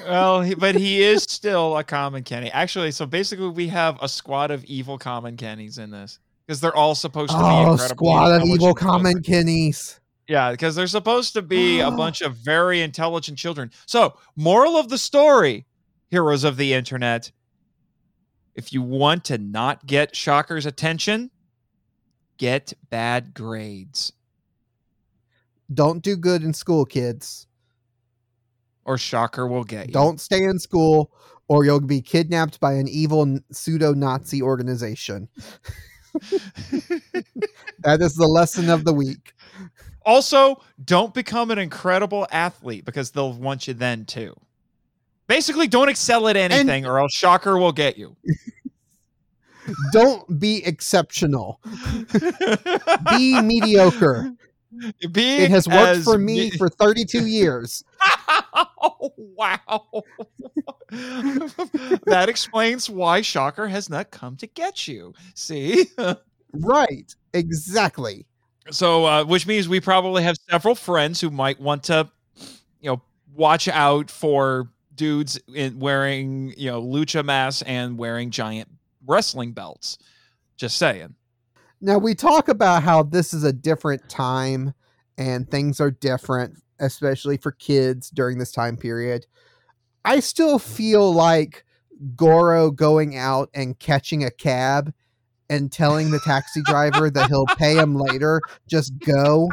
well, he, but he is still a common Kenny. Actually, so basically, we have a squad of evil common Kennys in this because they're all supposed to be oh, incredibly squad of evil common children. Yeah, because they're supposed to be a oh. bunch of very intelligent children. So, moral of the story, heroes of the internet, if you want to not get Shocker's attention, get bad grades, Don't do good in school, kids. or Shocker will get you. Don't stay in school, or you'll be kidnapped by an evil pseudo Nazi organization. That is the lesson of the week. Also, don't become an incredible athlete because they'll want you then too. Basically, don't excel at anything or else Shocker will get you. Don't be exceptional. Be mediocre. Be It has worked for me me- for 32 years. oh, wow. that explains why Shocker has not come to get you. See? Right. Exactly. So, uh, which means we probably have several friends who might want to, you know, watch out for dudes in wearing, you know, lucha masks and wearing giant wrestling belts. Just saying. Now we talk about how this is a different time and things are different, especially for kids during this time period. I still feel like Goro going out and catching a cab and telling the taxi driver that he'll pay him later, just go,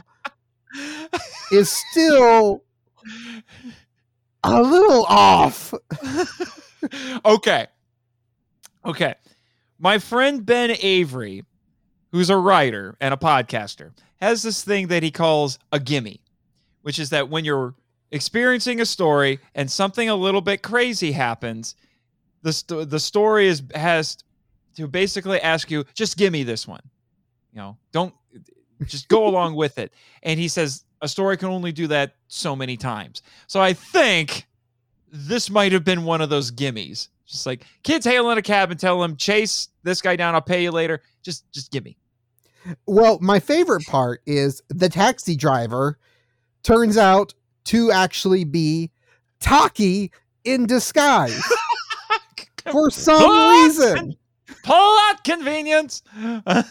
is still a little off. okay. Okay. My friend Ben Avery, who's a writer and a podcaster, has this thing that he calls a gimme, which is that when you're experiencing a story and something a little bit crazy happens, the sto- the story is has to basically ask you, just give me this one. You know, don't Just go along with it. And he says a story can only do that so many times. So I think this might have been one of those gimmies. Just like kids hail in a cab and tell him, chase this guy down, I'll pay you later. Just just gimme. Well, my favorite part is the taxi driver turns out to actually be Taki in disguise for some What? reason. Plot convenience.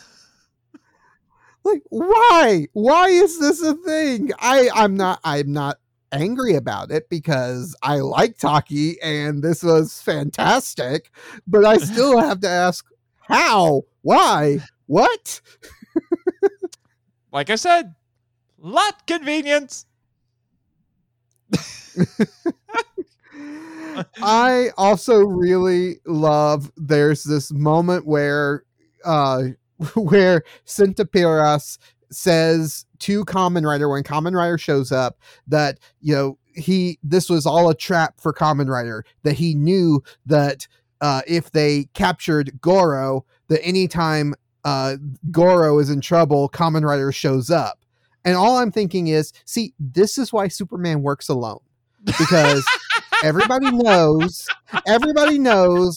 Like, why? Why is this a thing? I I'm not I'm not angry about it because I like Taki and this was fantastic, but I still have to ask how? Why? What? like I said, lot convenience. I also really love there's this moment where uh where Centiperas says to Kamen Rider when Kamen Rider shows up that you know he this was all a trap for Kamen Rider that he knew that uh if they captured Goro that anytime uh Goro is in trouble Kamen Rider shows up. And all I'm thinking is see this is why Superman works alone. Because everybody knows everybody knows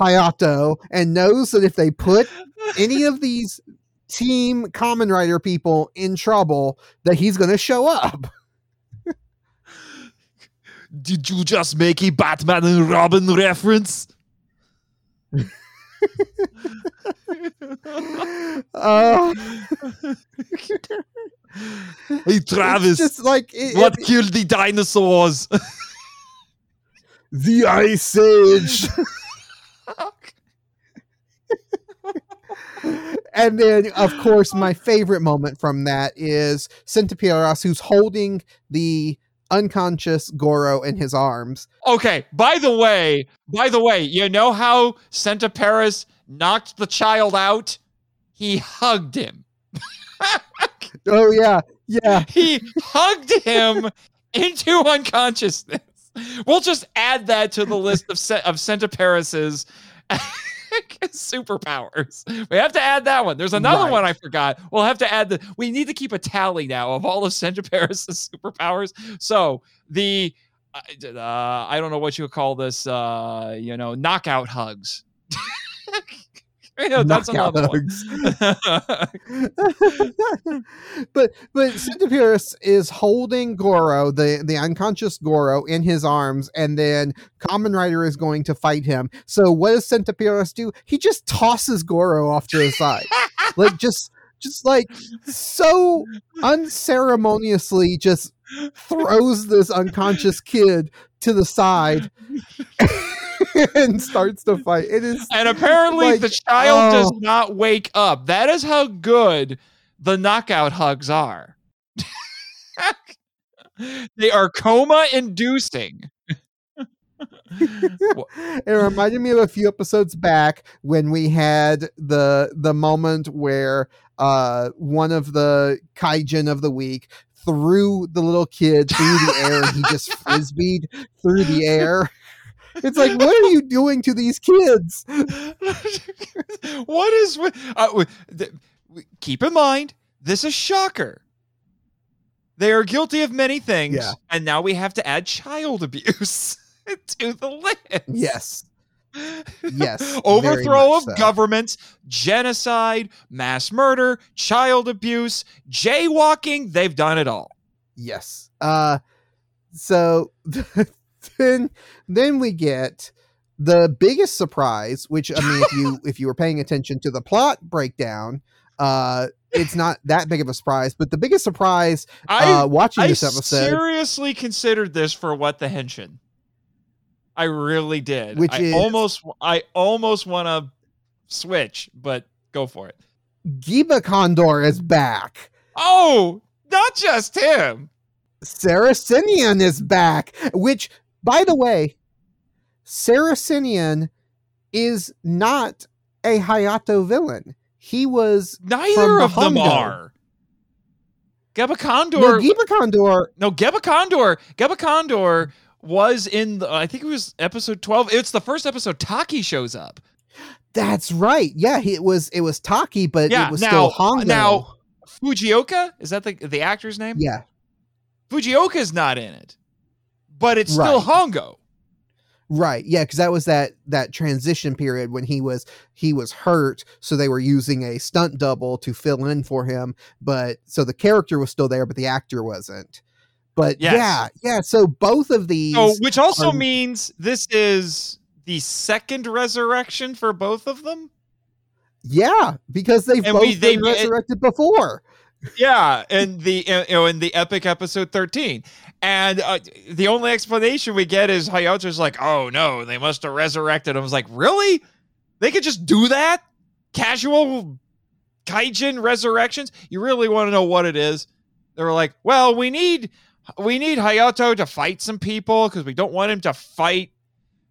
Hayato and knows that if they put any of these team Kamen Rider people in trouble that he's going to show up Did you just make a Batman and Robin reference? uh, Hey it's Travis, just like it- what it- killed the dinosaurs? the ice age and then of course my favorite moment from that is Centiperas who's holding the unconscious Goro in his arms okay, by the way, by the way, you know how Paris knocked the child out? He hugged him. oh yeah yeah he hugged him into unconsciousness. We'll just add that to the list of se- of Centiperas's superpowers. We have to add that one. There's another Right. one I forgot. We'll have to add the. We need to keep a tally now of all of Centiperas's superpowers. So the. Uh, I don't know what you would call this. Uh, you know, knockout hugs. Yeah, that's another one. but but Centiperas is holding Goro, the the unconscious Goro, in his arms, and then Kamen Rider is going to fight him. So what does Centiperas do? He just tosses Goro off to the side, like just just like so unceremoniously, just throws this unconscious kid to the side and starts to fight. It is And apparently Like, the child does oh. not wake up. That is how good the knockout hugs are. they are coma inducing. it reminded me of a few episodes back when we had the the moment where uh one of the kaijin of the week threw the little kid through the air and he just frisbeed through the air it's like what are you doing to these kids? What is uh, keep in mind this is shocker. They are guilty of many things Yeah. and now we have to add child abuse to the list. Yes. Yes, overthrow of so. governments genocide mass murder child abuse jaywalking they've done it all. Yes. Uh so then then we get the biggest surprise which i mean if you if you were paying attention to the plot breakdown uh it's not that big of a surprise but the biggest surprise i uh watching I this episode seriously considered this for what the henshin. I really did. Which I is- almost I almost want to switch, but go for it. giba condor is back Oh, not just him. saracenian is back which by the way saracenian is not a hayato villain he was Neither of them are. Geba Condor. no, Giba Condor no, Geba Condor. Geba Condor was in the, I think it was episode 12. It's the first episode Taki shows up. That's right. Yeah, he, it was it was Taki, but Yeah, it was now- still Hongo. now- Fujioka is that the the actor's name? Yeah, Fujioka's not in it, but it's still Right. Hongo. right. Yeah, because that was that that transition period when he was he was hurt, so they were using a stunt double to fill in for him. But so the character was still there, but the actor wasn't. But Yes. yeah, yeah. So both of these, So, which also are- means this is the second resurrection for both of them. yeah, because they've And both we- they- been resurrected before. Yeah, in the you know in the epic episode thirteen, and uh, the only explanation we get is Hayato's like, "Oh no, they must have resurrected." I was like, "Really? They could just do that? Casual kaijin resurrections? You really want to know what it is?" They were like, "Well, we need we need Hayato to fight some people because we don't want him to fight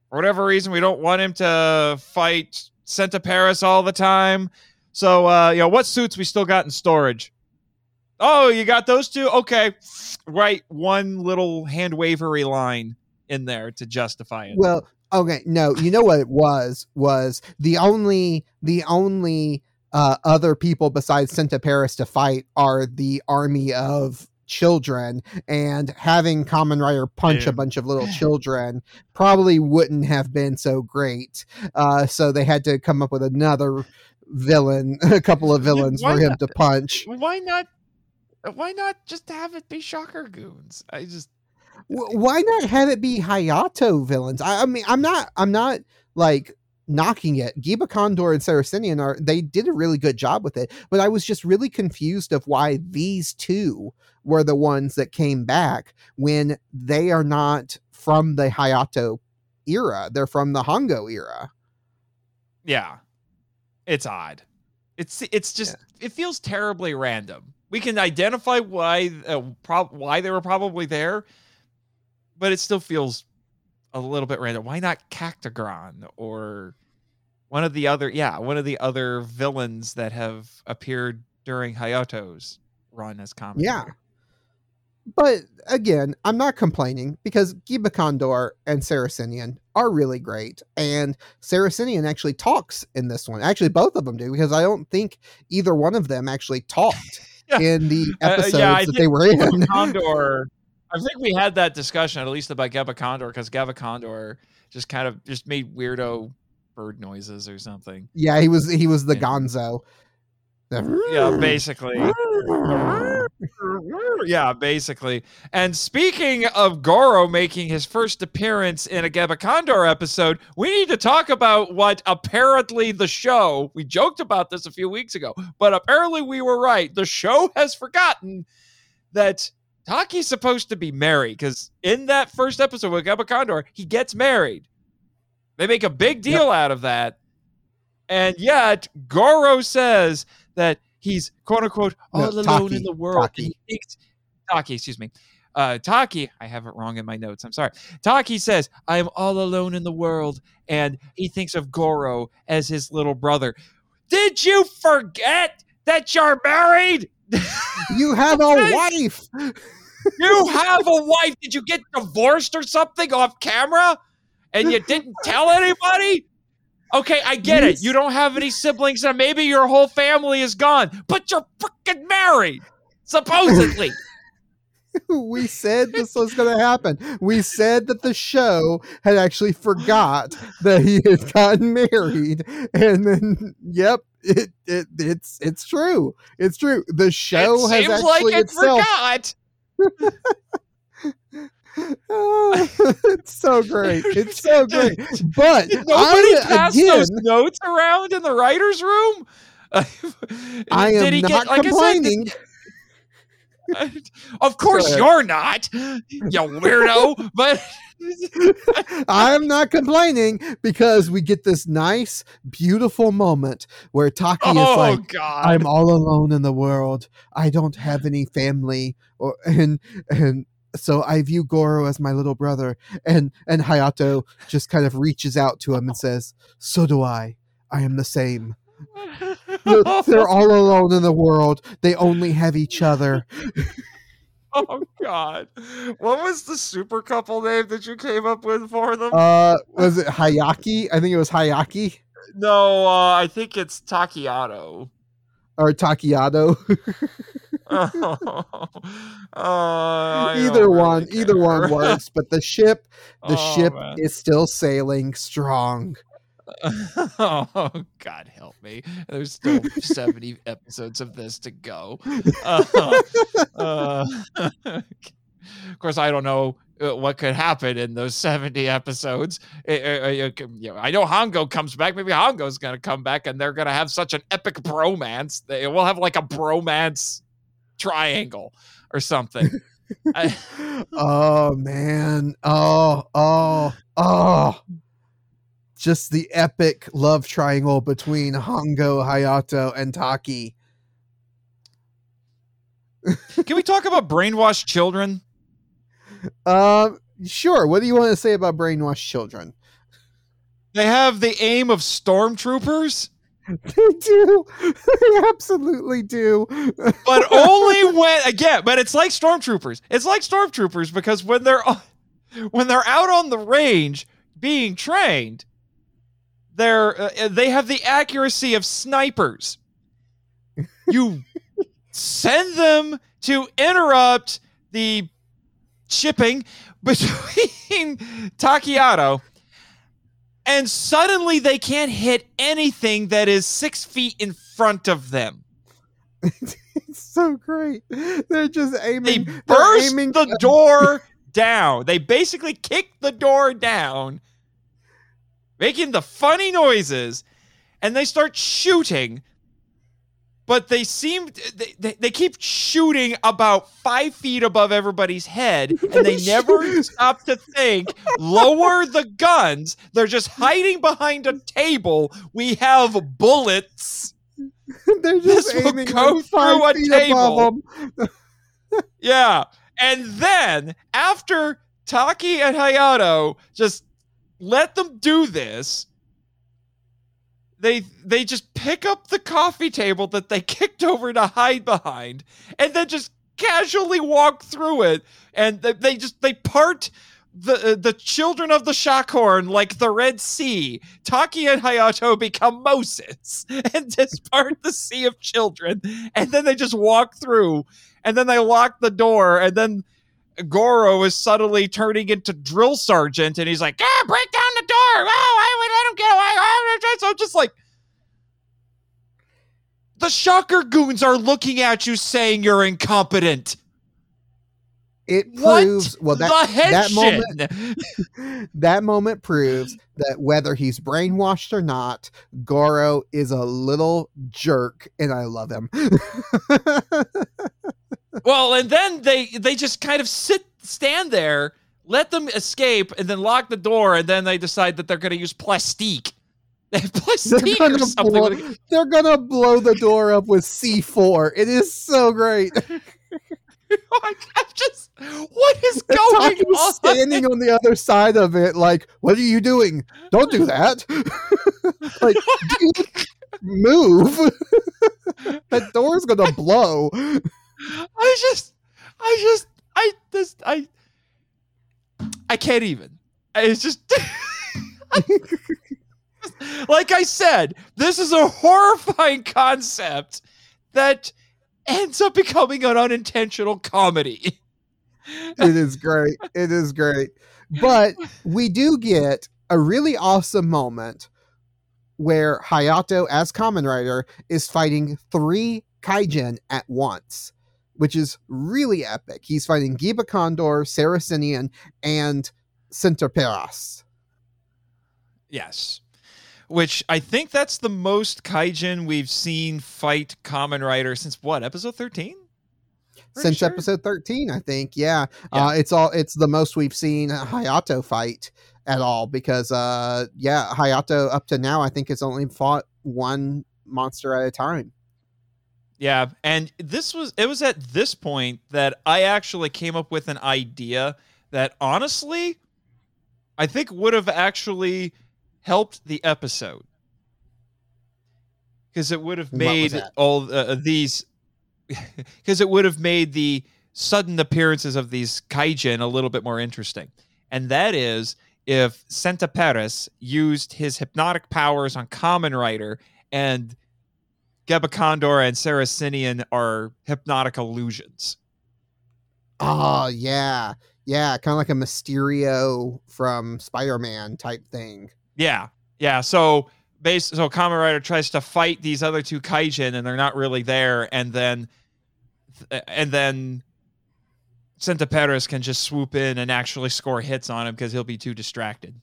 for whatever reason. We don't want him to fight Santa Paris all the time." So, uh, you know, what suits we still got in storage? Oh, you got those two? Okay. Right. One little hand wavery line in there to justify it. Well, okay, no, you know what it was was the only the only uh, other people besides Santa Paris to fight are the army of children and having Kamen Rider punch Yeah. a bunch of little children probably wouldn't have been so great. Uh, so they had to come up with another villain, a couple of villains why for him not? to punch. Why not? Uh, why not just have it be Shocker Goons? I just. Why not have it be Hayato villains? I, I mean, I'm not, I'm not like knocking it. Giba Condor and Saracenian are they did a really good job with it, but I was just really confused of why these two were the ones that came back when they are not from the Hayato era. They're from the Hongo era. Yeah. It's odd. It's it's just it feels terribly random. We can identify why uh, prob- why they were probably there, but it still feels a little bit random. Why not Cactagron or one of the other yeah, one of the other villains that have appeared during Hayato's run as comic. Yeah. But again, I'm not complaining because Giba Condor and Saracenian are really great. And Saracenian actually talks in this one. Actually, both of them do because I don't think either one of them actually talked Yeah. in the Uh, uh, episodes yeah, that they were in. Condor. I think we had that discussion at least about Gaba Condor because Gaba Condor just kind of just made weirdo bird noises or something. yeah, he was he was the. Gonzo. Yeah, basically. yeah, basically. And speaking of Goro making his first appearance in a Gaba Condor episode, we need to talk about what apparently the show, we joked about this a few weeks ago, but apparently we were right. The show has forgotten that Taki's supposed to be married because in that first episode with Gaba Condor, he gets married. They make a big deal out of that. And yet, Goro says that he's quote unquote No, all alone Taki, in the world. Taki. He thinks, Taki, excuse me. Uh, Taki, I have it wrong in my notes. I'm sorry. Taki says, I am all alone in the world. And he thinks of Goro as his little brother. Did you forget that you're married? You have a wife. You have a wife. Did you get divorced or something off camera? And you didn't tell anybody? Okay, I get it. You don't have any siblings, and maybe your whole family is gone, but you're freaking married, supposedly. we said this was going to happen. We said that the show had actually forgot that he had gotten married, and then, yep, it, it it's it's true. It's true. The show it has seems actually like it itself. forgot. Ah, it's so great. It's so great. But Did nobody I, pass again, those notes around in the writers' room? I am not get- like I said, complaining. of course you're not, you weirdo. But I'm not complaining because we get this nice, beautiful moment where Taki is oh like, god, I'm all alone in the world. I don't have any family or and and so I view Goro as my little brother. And and Hayato just kind of reaches out to him and says, So do I. I am the same. They're, they're all alone in the world. They only have each other. oh god, what was the super couple name that you came up with for them? Uh was it Hayaki? I think it was Hayaki. no, uh, I think it's Takiato. Or Takiado. oh, I either one, really either one works. But the ship, the Oh, ship man. is still sailing strong. oh God help me! There's still 70 episodes of this to go. Uh, uh, of course, I don't know uh, what could happen in those 70 episodes. Uh, you know, I know Hongo comes back. Maybe Hongo's going to come back, and they're going to have such an epic bromance. They will have like a bromance triangle or something. I- oh man. Oh, oh, oh. Just the epic love triangle between Hongo, Hayato, and Taki. Can we talk about brainwashed children? Um, sure. What do you want to say about brainwashed children? They have the aim of stormtroopers. They do. They absolutely do. but only when again but it's like stormtroopers it's like stormtroopers because when they're on, when they're out on the range being trained they're uh, they have the accuracy of snipers you send them to interrupt the shipping between Takiato and suddenly they can't hit anything that is six feet in front of them it's so great. They're just aiming. they're burst aiming the door down. They basically kick the door down, making the funny noises, and they start shooting. But they seem they, they, they keep shooting about five feet above everybody's head, and they never stop to think, lower the guns. They're just hiding behind a table. We have bullets. They're This just will aiming go like five through a table. Yeah. And then after Taki and Hayato just let them do this, they they just pick up the coffee table that they kicked over to hide behind and then just casually walk through it. And they, they just they part the uh, the children of the Shockhorn like the Red Sea. Taki and Hayato become Moses and just part the sea of children. And then they just walk through. And then they lock the door. And then Goro is suddenly turning into drill sergeant. And he's like, "Ah, break down the door! Oh, I would let him get away!" Oh, So I'm just like, the Shocker goons are looking at you saying you're incompetent. It What proves well that the that moment that moment proves that whether he's brainwashed or not, Goro is a little jerk, and I love him. Well, and then they they just kind of sit stand there, let them escape, and then lock the door, and then they decide that they're going to use plastique. Have they're, or gonna something. blow, they're gonna blow the door up with C4. It is so great. Oh I'm just, what is going on? standing on the other side of it, like, what are you doing? Don't do that. like, dude, move. that door's gonna blow. I just, I just, I this, I, I can't even. It's just. like I said, this is a horrifying concept that ends up becoming an unintentional comedy. it is great. It is great. But we do get a really awesome moment where Hayato, as Kamen Rider, is fighting three kaijin at once, which is really epic. He's fighting Giba Condor, Saracenian, and Centiperas. Yes. Which I think that's the most kaijin we've seen fight Kamen Rider since what, episode 13? Since episode 13, I think. Yeah. Uh, it's all it's the most we've seen Hayato fight at all because uh yeah, Hayato up to now I think has only fought one monster at a time. Yeah, and this was it was at this point that I actually came up with an idea that honestly I think would have actually helped the episode. Cuz it would have made all uh, these cuz it would have made the sudden appearances of these kaijin a little bit more interesting. And that is if Santa Perez used his hypnotic powers on Kamen Rider and Geba Condor and Saracenian are hypnotic illusions. Oh yeah, yeah, kind of like a Mysterio from Spider-Man type thing. Yeah, yeah. So base so Kamen Rider tries to fight these other two kaijin and they're not really there, and then and then Santa Perez can just swoop in and actually score hits on him because he'll be too distracted.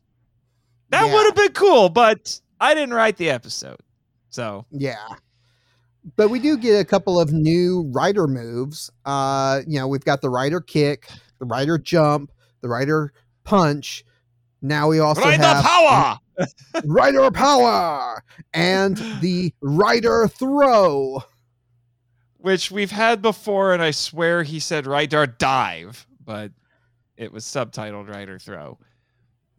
That Yeah. would have been cool, but I didn't write the episode. So Yeah. But we do get a couple of new rider moves. Uh, you know, we've got the rider kick, the rider jump, the rider punch. Now we also Ride the have power! rider power and the rider throw. Which we've had before, and I swear he said Rider dive, but it was subtitled Rider throw.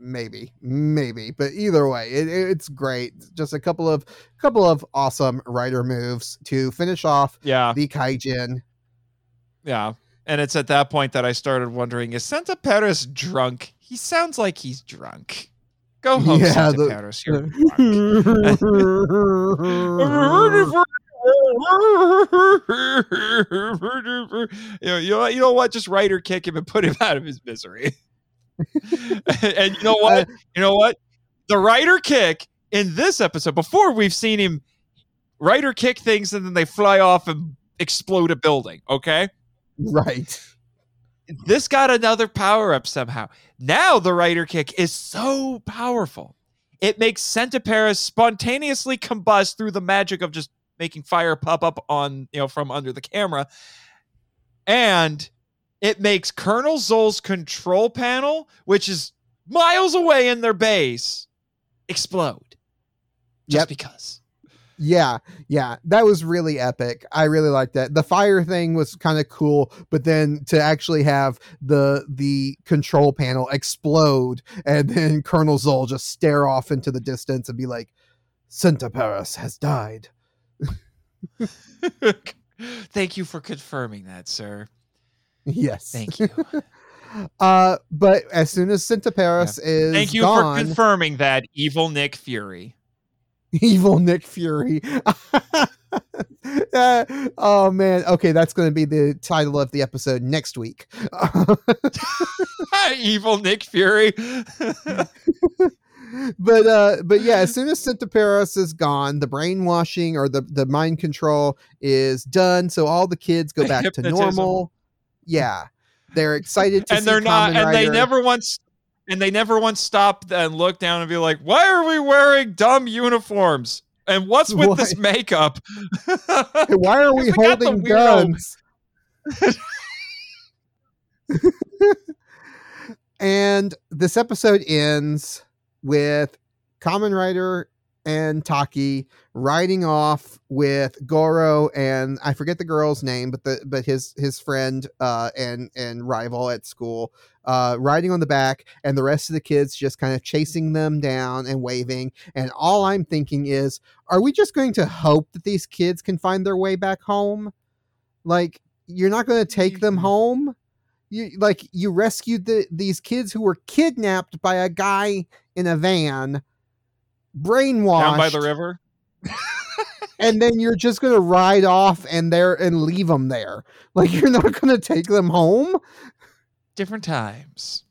Maybe, maybe, but either way, it, it's great. Just a couple of couple of awesome rider moves to finish off Yeah. the kaijin. Yeah. And it's at that point that I started wondering is Centiperas drunk? He sounds like he's drunk. Go home, Yeah, Santa the- Perez. You're drunk. you, know, you, know, what? Just Rider kick him and put him out of his misery. and you know what? Uh, you know what? The Rider kick in this episode, before we've seen him Rider kick things and then they fly off and explode a building. Okay. right. this got another power up somehow. Now the rider kick is so powerful. It makes Centiperas spontaneously combust through the magic of just making fire pop up on, you know, from under the camera. And it makes Colonel Zol's control panel, which is miles away in their base, explode. Just Yep. because. Yeah, yeah, that was really epic. I really liked that. The fire thing was kind of cool, but then to actually have the the control panel explode and then Colonel Zol just stare off into the distance and be like, "Centiperas has died." Thank you for confirming that, sir. Yes, Thank you. uh, but as soon as Centiperas is Thank you gone, for confirming that, evil Nick Fury. evil Nick Fury. Uh, oh man, okay, that's going to be the title of the episode next week. evil Nick Fury. but uh but yeah as soon as Centiperas is gone the brainwashing or the the mind control is done so all the kids go back to normal yeah they're excited to and see they're not, and they never once, and they never once stop and look down and be like, "Why are we wearing dumb uniforms? And what's with this makeup? why are we We holding guns and this episode ends with Kamen Rider and Taki riding off with Goro and I forget the girl's name, but the but his his friend uh, and and rival at school, uh, riding on the back, and the rest of the kids just kind of chasing them down and waving. And all I'm thinking is, are we just going to hope that these kids can find their way back home? Like you're not going to take them Mhm. home. You like you rescued the these kids who were kidnapped by a guy in a van, brainwashed Down by the river." and then you're just gonna ride off and there and leave them there. Like you're not gonna take them home. Different times.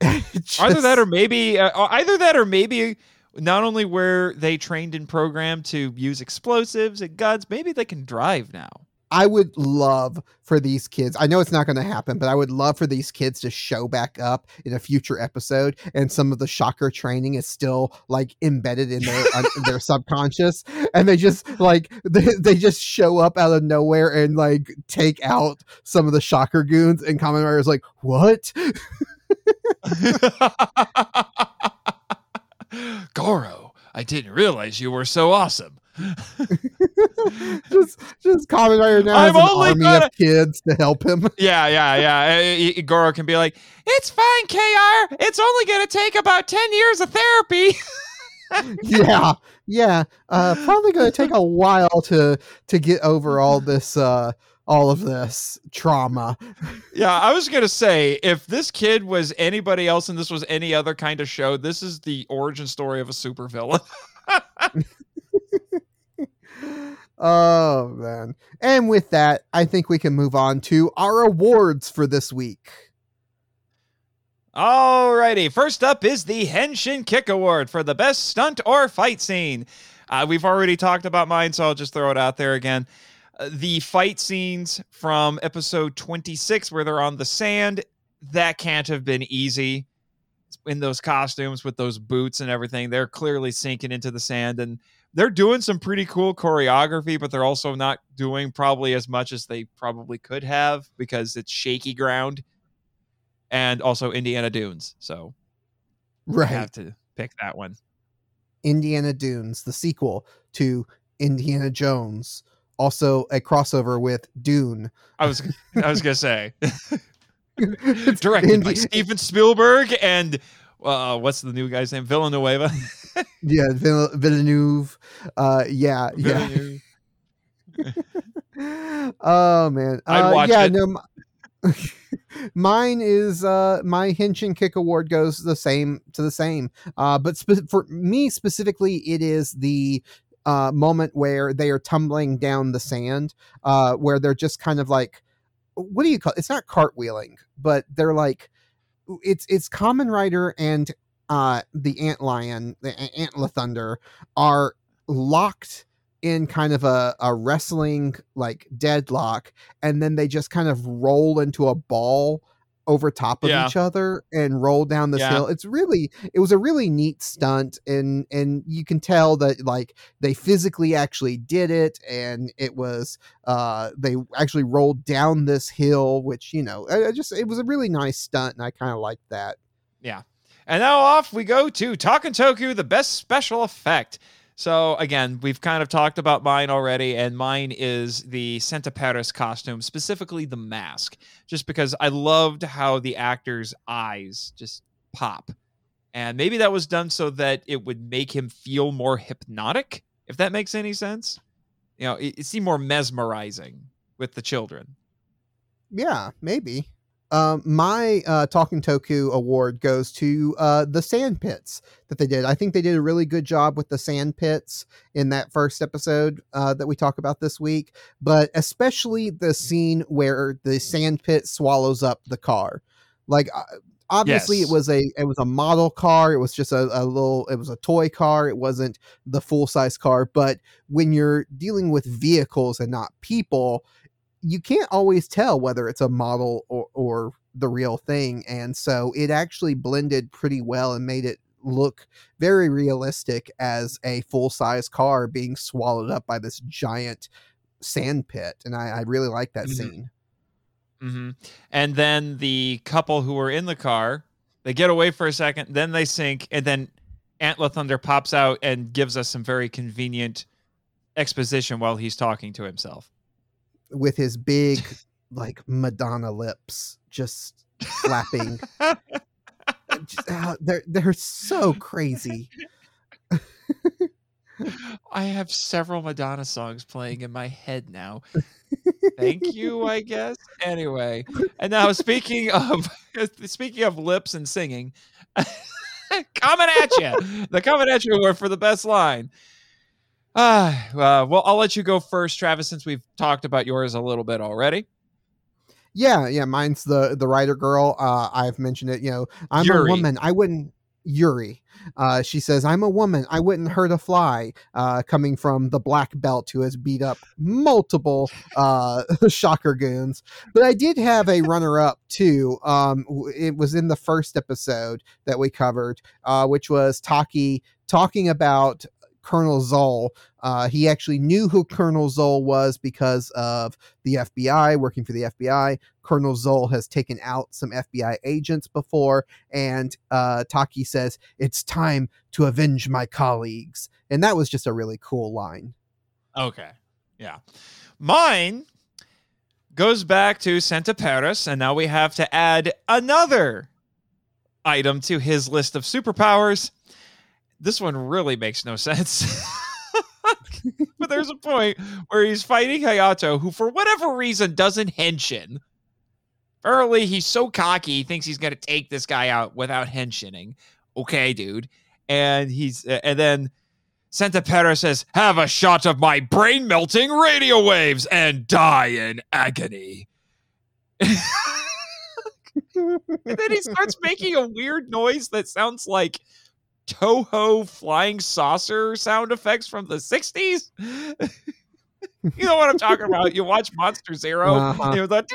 It Either that, or maybe uh, either that, or maybe not only were they trained and programmed to use explosives and guns, maybe they can drive now. I would love for these kids. I know it's not going to happen, but I would love for these kids to show back up in a future episode, and some of the shocker training is still like embedded in their un- uh, their subconscious, and they just like they, they just show up out of nowhere and like take out some of the shocker goons, and Rider is like, "What?" Goro, I didn't realize you were so awesome. just just Kamen Rider now I'm only army gonna- of kids to help him. Yeah, yeah, yeah. Uh, uh, Goro can be like, "It's fine, Kr. It's only gonna take about ten years of therapy." yeah yeah uh probably gonna take a while to to get over all this uh all of this trauma yeah, I was gonna say, if this kid was anybody else and this was any other kind of show, this is the origin story of a supervillain. Oh man. And with that, I think we can move on to our awards for this week. Alrighty, first up is the Henshin Kick Award for the best stunt or fight scene. Uh, we've already talked about mine, so I'll just throw it out there again. Uh, the fight scenes from episode 26, where they're on the sand, that can't have been easy. In those costumes with those boots and everything, they're clearly sinking into the sand and they're doing some pretty cool choreography, but they're also not doing probably as much as they probably could have because it's shaky ground and also Indiana Dunes. So I Right. have to pick that one. Indiana Dunes, the sequel to Indiana Jones, also a crossover with Dune. I was I was gonna say It's directed by Indi- Steven Spielberg and uh, what's the new guy's name? Villanueva. Yeah, Vill- Villeneuve. Uh, yeah, yeah. Villeneuve. oh man, I'd uh, watch yeah, it. no. m- Mine is uh my and Kick Award goes the same to the same. Uh, but spe- for me specifically, it is the uh moment where they are tumbling down the sand, uh, where they're just kind of like, what do you call? It's not cartwheeling, but they're like, it's it's Kamen Rider and uh the Ant Lion, the Antler Thunder are locked in kind of a, a wrestling like deadlock and then they just kind of roll into a ball over top of Yeah. each other and roll down this Yeah. hill it's really it was a really neat stunt and and you can tell that like they physically actually did it and it was uh they actually rolled down this hill which you know I, I just it was a really nice stunt and i kind of liked that Yeah. And now off we go to Toku, the best special effect. So again, we've kind of talked about mine already, and mine is the Centiperas costume, specifically the mask, just because I loved how the actor's eyes just pop. And maybe that was done so that it would make him feel more hypnotic, if that makes any sense. You know, it, it seemed more mesmerizing with the children. Yeah, maybe. Um, my uh, Talking Toku award goes to uh, the sand pits that they did. I think they did a really good job with the sand pits in that first episode uh, that we talk about this week, but especially the scene where the sand pit swallows up the car. Like, uh, obviously, Yes. it was a it was a model car. It was just a, a little. It was a toy car. It wasn't the full size car. But when you're dealing with vehicles and not people, you can't always tell whether it's a model or, or the real thing. And so it actually blended pretty well and made it look very realistic as a full size car being swallowed up by this giant sand pit. And I, I really like that Mhm. scene. hmm And then the couple who were in the car, they get away for a second, then they sink, and then Antler Thunder pops out and gives us some very convenient exposition while he's talking to himself. With his big, like Madonna lips just flapping. Just, uh, they're, they're so crazy. I have several Madonna songs playing in my head now. Thank you, I guess. Anyway, and now speaking of speaking of lips and singing, coming at you, the coming at you award for the best line. Ah, uh, well, I'll let you go first, Travis, since we've talked about yours a little bit already. Yeah, yeah, mine's the the writer girl. Uh, I've mentioned it. You know, I'm Yuri. a woman. I wouldn't. Yuri. Uh, she says, "I'm a woman. I wouldn't hurt a fly." Uh, coming from the black belt who has beat up multiple uh, shocker goons, but I did have a runner up too. Um, it was in the first episode that we covered, uh, which was Taki talking about Colonel Zol. Uh, he actually knew who Colonel Zol was because of the FBI, working for the FBI. Colonel Zol has taken out some FBI agents before, and uh, Taki says, It's time to avenge my colleagues. And that was just a really cool line. Okay. Yeah. Mine goes back to Centiperas, and now we have to add another item to his list of superpowers. This one really makes no sense. but there's a point where he's fighting Hayato, who, for whatever reason, doesn't henshin. Early, he's so cocky, he thinks he's to take this guy out without henshining. Okay, dude. And he's, uh, and then Centiperas says, Have a shot of my brain melting radio waves and die in agony. and then he starts making a weird noise that sounds like Toho flying saucer sound effects from the 60s. you know what I'm talking about. You watch Monster 0 Uh-huh. you know, the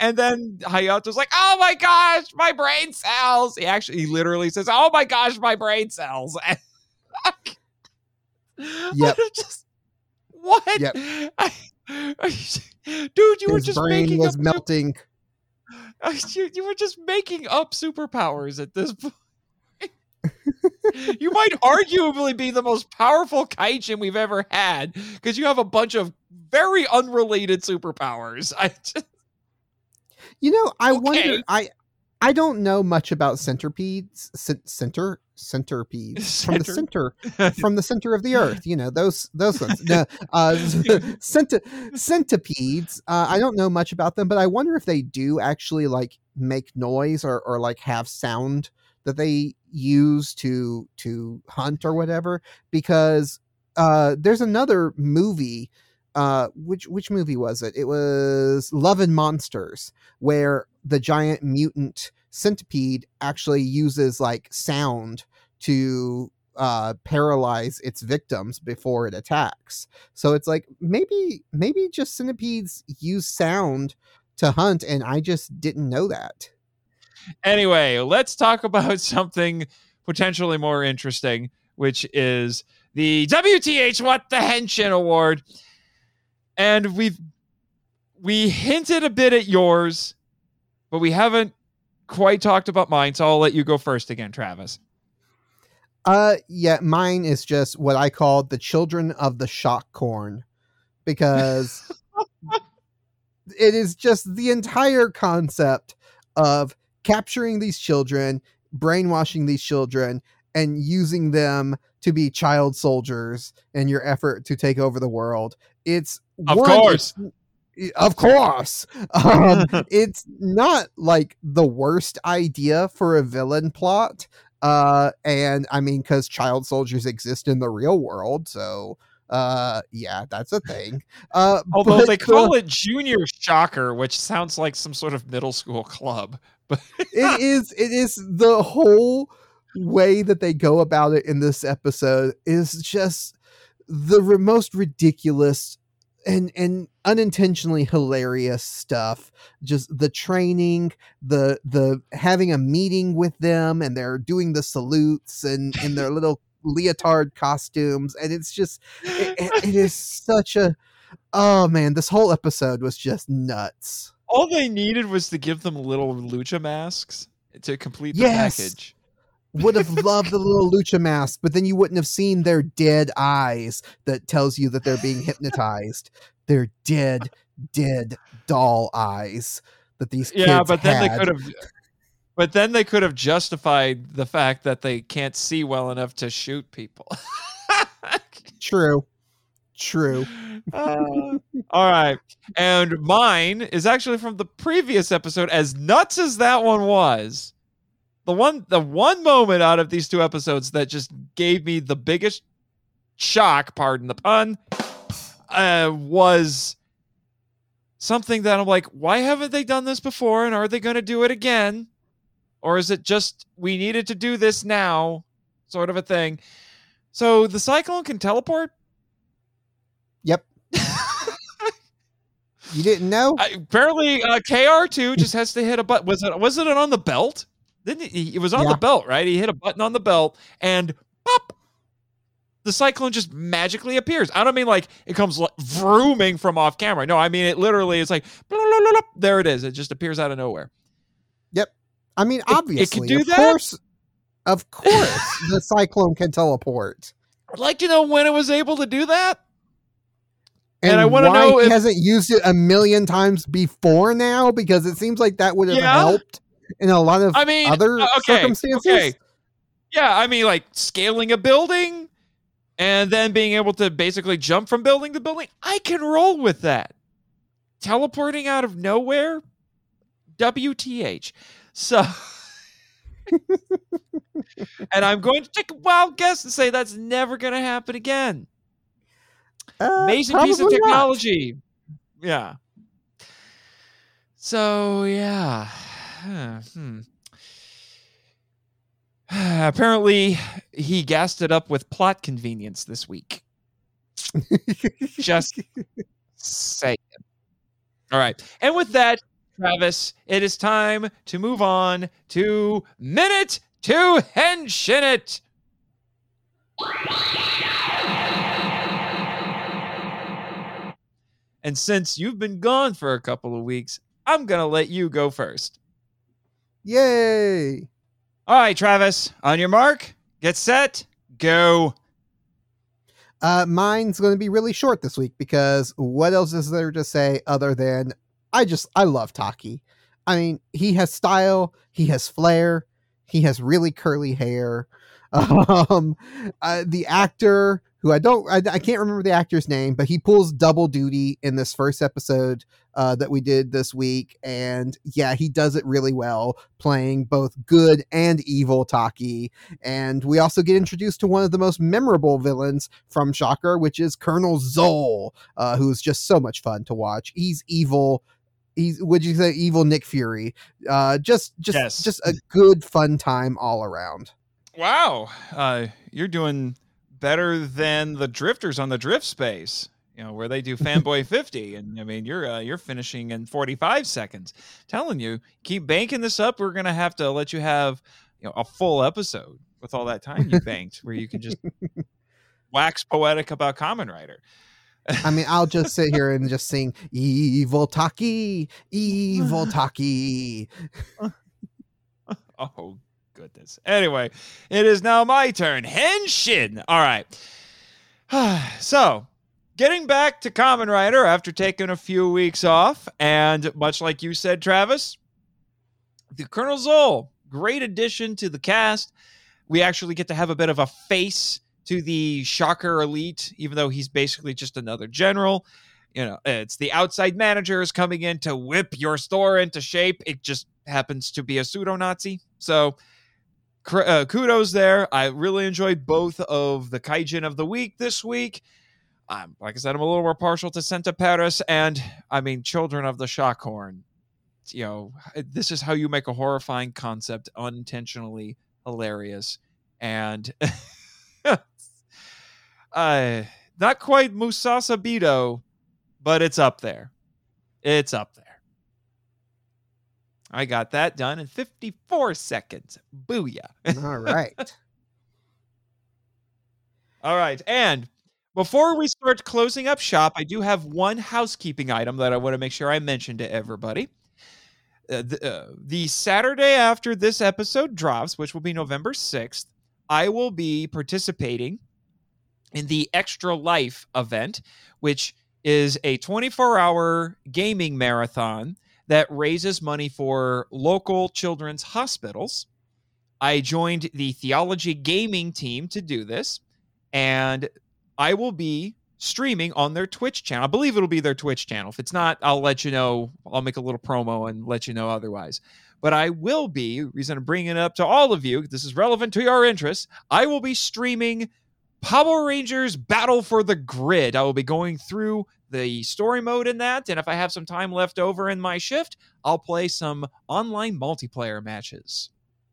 and then Hayato's like, "Oh my gosh, my brain cells." He actually, he literally says, "Oh my gosh, my brain cells." Yep. Just what? Yep. I- dude, you were His just brain making was up melting. you, you were just making up superpowers at this point. you might arguably be the most powerful kaijin we've ever had because you have a bunch of very unrelated superpowers. I just, You know, I Okay. wonder. I I don't know much about centipedes. Cent- center centipedes from the Center? from the center of the earth. You know those those ones. No, uh, centi- centipedes. Uh, I don't know much about them, but I wonder if they do actually like make noise or or like have sound that they use to to hunt or whatever. Because uh, there's another movie. Uh, which which movie was it? It was Love and Monsters, where the giant mutant centipede actually uses like sound to uh paralyze its victims before it attacks so it's like maybe maybe just centipedes use sound to hunt and i just didn't know that anyway, let's talk about something potentially more interesting, which is the WTH What the Henshin Award. And we've we hinted a bit at yours, but we haven't quite talked about mine. So I'll let you go first again, Travis. uh yeah mine is just what i call the children of the shock corn because it is just the entire concept of capturing these children, brainwashing these children, and using them to be child soldiers in your effort to take over the world. It's Of one, course. it's- of course. Um, it's not like the worst idea for a villain plot. Uh, and I mean, because child soldiers exist in the real world, so uh, yeah, that's a thing. Uh, Although but, they call it Junior Shocker, which sounds like some sort of middle school club. But it is it is the whole way that they go about it in this episode is just the re- most ridiculous and and unintentionally hilarious stuff just the training the the having a meeting with them and they're doing the salutes and in their little leotard costumes and it's just it, it- it is such a oh man this whole episode was just nuts all they needed was to give them little lucha masks to complete the Yes. package. Would have loved the little lucha mask, but then you wouldn't have seen their dead eyes that tells you that they're being hypnotized. They're dead, dead doll eyes that these Yeah, but then they could have. But then they could have justified the fact that they can't see well enough to shoot people. True, true. Uh, all right. And mine is actually from the previous episode, as nuts as that one was. The one the one moment out of these two episodes that just gave me the biggest shock, pardon the pun, uh, was something that I'm like, why haven't they done this before? And are they gonna do it again? Or is it just we needed to do this now, sort of a thing? So the cyclone can teleport? Yep. You didn't know? I, apparently, uh, KR two just has to hit a button. Was it was it on the belt? He, it was on Yeah. the belt, right? He hit a button on the belt, and pop, the cyclone just magically appears. I don't mean like it comes like vrooming from off camera. No, I mean it literally is like blah, blah, blah, there it is. It just appears out of nowhere. Yep. I mean, obviously, it could obviously, do of that? course, of course, the cyclone can teleport. I'd like to know when it was able to do that. And, And I wanna why know he if- hasn't used it a million times before now because it seems like that would have Yeah. helped in a lot of I mean, other uh, okay, circumstances. okay. Yeah, I mean, like scaling a building and then being able to basically jump from building to building. I can roll with that. Teleporting out of nowhere, WTH. So, and I'm going to take a wild guess and say that's never going to happen again. Uh, Amazing piece of probably not. technology. Yeah. So yeah. Hmm. Apparently, he gassed it up with plot convenience this week. Just saying. All right. And with that, Travis, it is time to move on to minute to henshin it. And since you've been gone for a couple of weeks, I'm going to let you go first. Yay! All right, Travis, on your mark, get set, go. Uh, mine's going to be really short this week because what else is there to say other than I just I love Taki. I mean, he has style, he has flair, he has really curly hair. Um, uh, the actor who I don't I, I can't remember the actor's name, but he pulls double duty in this first episode uh, that we did this week, and yeah, he does it really well, playing both good and evil Taki. And we also get introduced to one of the most memorable villains from Shocker, which is Colonel Zol, uh, who's just so much fun to watch. He's evil. He's would you say evil Nick Fury? Uh, just just Yes. just a good fun time all around. Wow. Uh, you're doing better than the drifters on the drift space. You know where they do fanboy 50 and i mean you're uh, you're finishing in 45 seconds telling you keep banking this up we're gonna have to let you have you know a full episode with all that time you banked where you can just wax poetic about Kamen Rider I mean, I'll just sit here and just sing "Evil Taki, Evil Taki." oh goodness. Anyway, it is now my turn. Henshin. All right. so, getting back to Kamen Rider after taking a few weeks off, and much like you said, Travis, the Colonel Zol, great addition to the cast. We actually get to have a bit of a face to the Shocker Elite, even though he's basically just another general. You know, it's the outside managers coming in to whip your store into shape. It just happens to be a pseudo Nazi. So, uh, kudos there. I really enjoyed both of the Kaijin of the week this week. Um, like I said, I'm a little more partial to Centiperas, and I mean, Children of the Shockhorn. You know, this is how you make a horrifying concept unintentionally hilarious, and uh, not quite Musasa Bido, but it's up there. It's up there. I got that done in 54 seconds. Booyah. All right. All right. And before we start closing up shop, I do have one housekeeping item that I want to make sure I mention to everybody. Uh, the, uh, the Saturday after this episode drops, which will be November 6th, I will be participating in the Extra Life event, which is a 24 hour gaming marathon that raises money for local children's hospitals. I joined the theology gaming team to do this, and I will be streaming on their Twitch channel. I believe it'll be their Twitch channel. If it's not, I'll let you know. I'll make a little promo and let you know otherwise. But I will be, reason I'm bringing it up to all of you, this is relevant to your interests. I will be streaming Power Rangers Battle for the Grid. I will be going through the story mode in that. And if I have some time left over in my shift, I'll play some online multiplayer matches.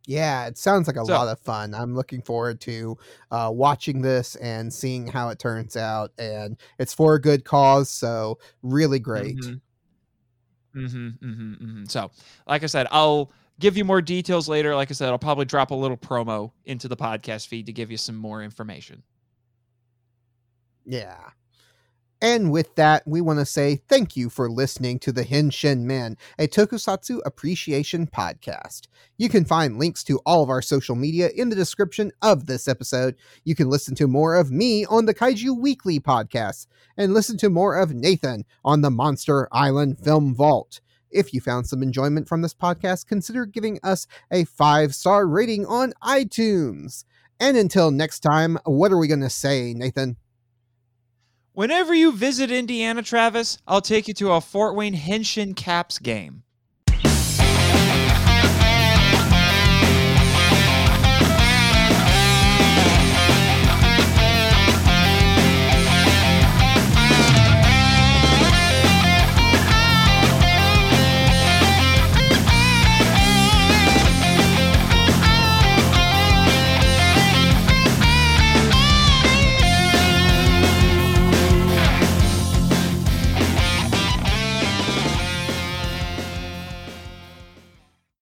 Yeah, it sounds like a So- lot of fun. I'm looking forward to uh, watching this and seeing how it turns out. And it's for a good cause, so really great. Mm-hmm. Mm-hmm, mm-hmm, mm-hmm. So, like I said, I'll give you more details later. Like I said, I'll probably drop a little promo into the podcast feed to give you some more information. Yeah. And with that, we want to say thank you for listening to the Henshin Men, a tokusatsu appreciation podcast. You can find links to all of our social media in the description of this episode. You can listen to more of me on the Kaiju Weekly podcast and listen to more of Nathan on the Monster Island Film Vault. If you found some enjoyment from this podcast, consider giving us a five star rating on iTunes. And until next time, what are we going to say, Nathan? Whenever you visit Indiana, Travis, I'll take you to a Fort Wayne Henshin Caps game.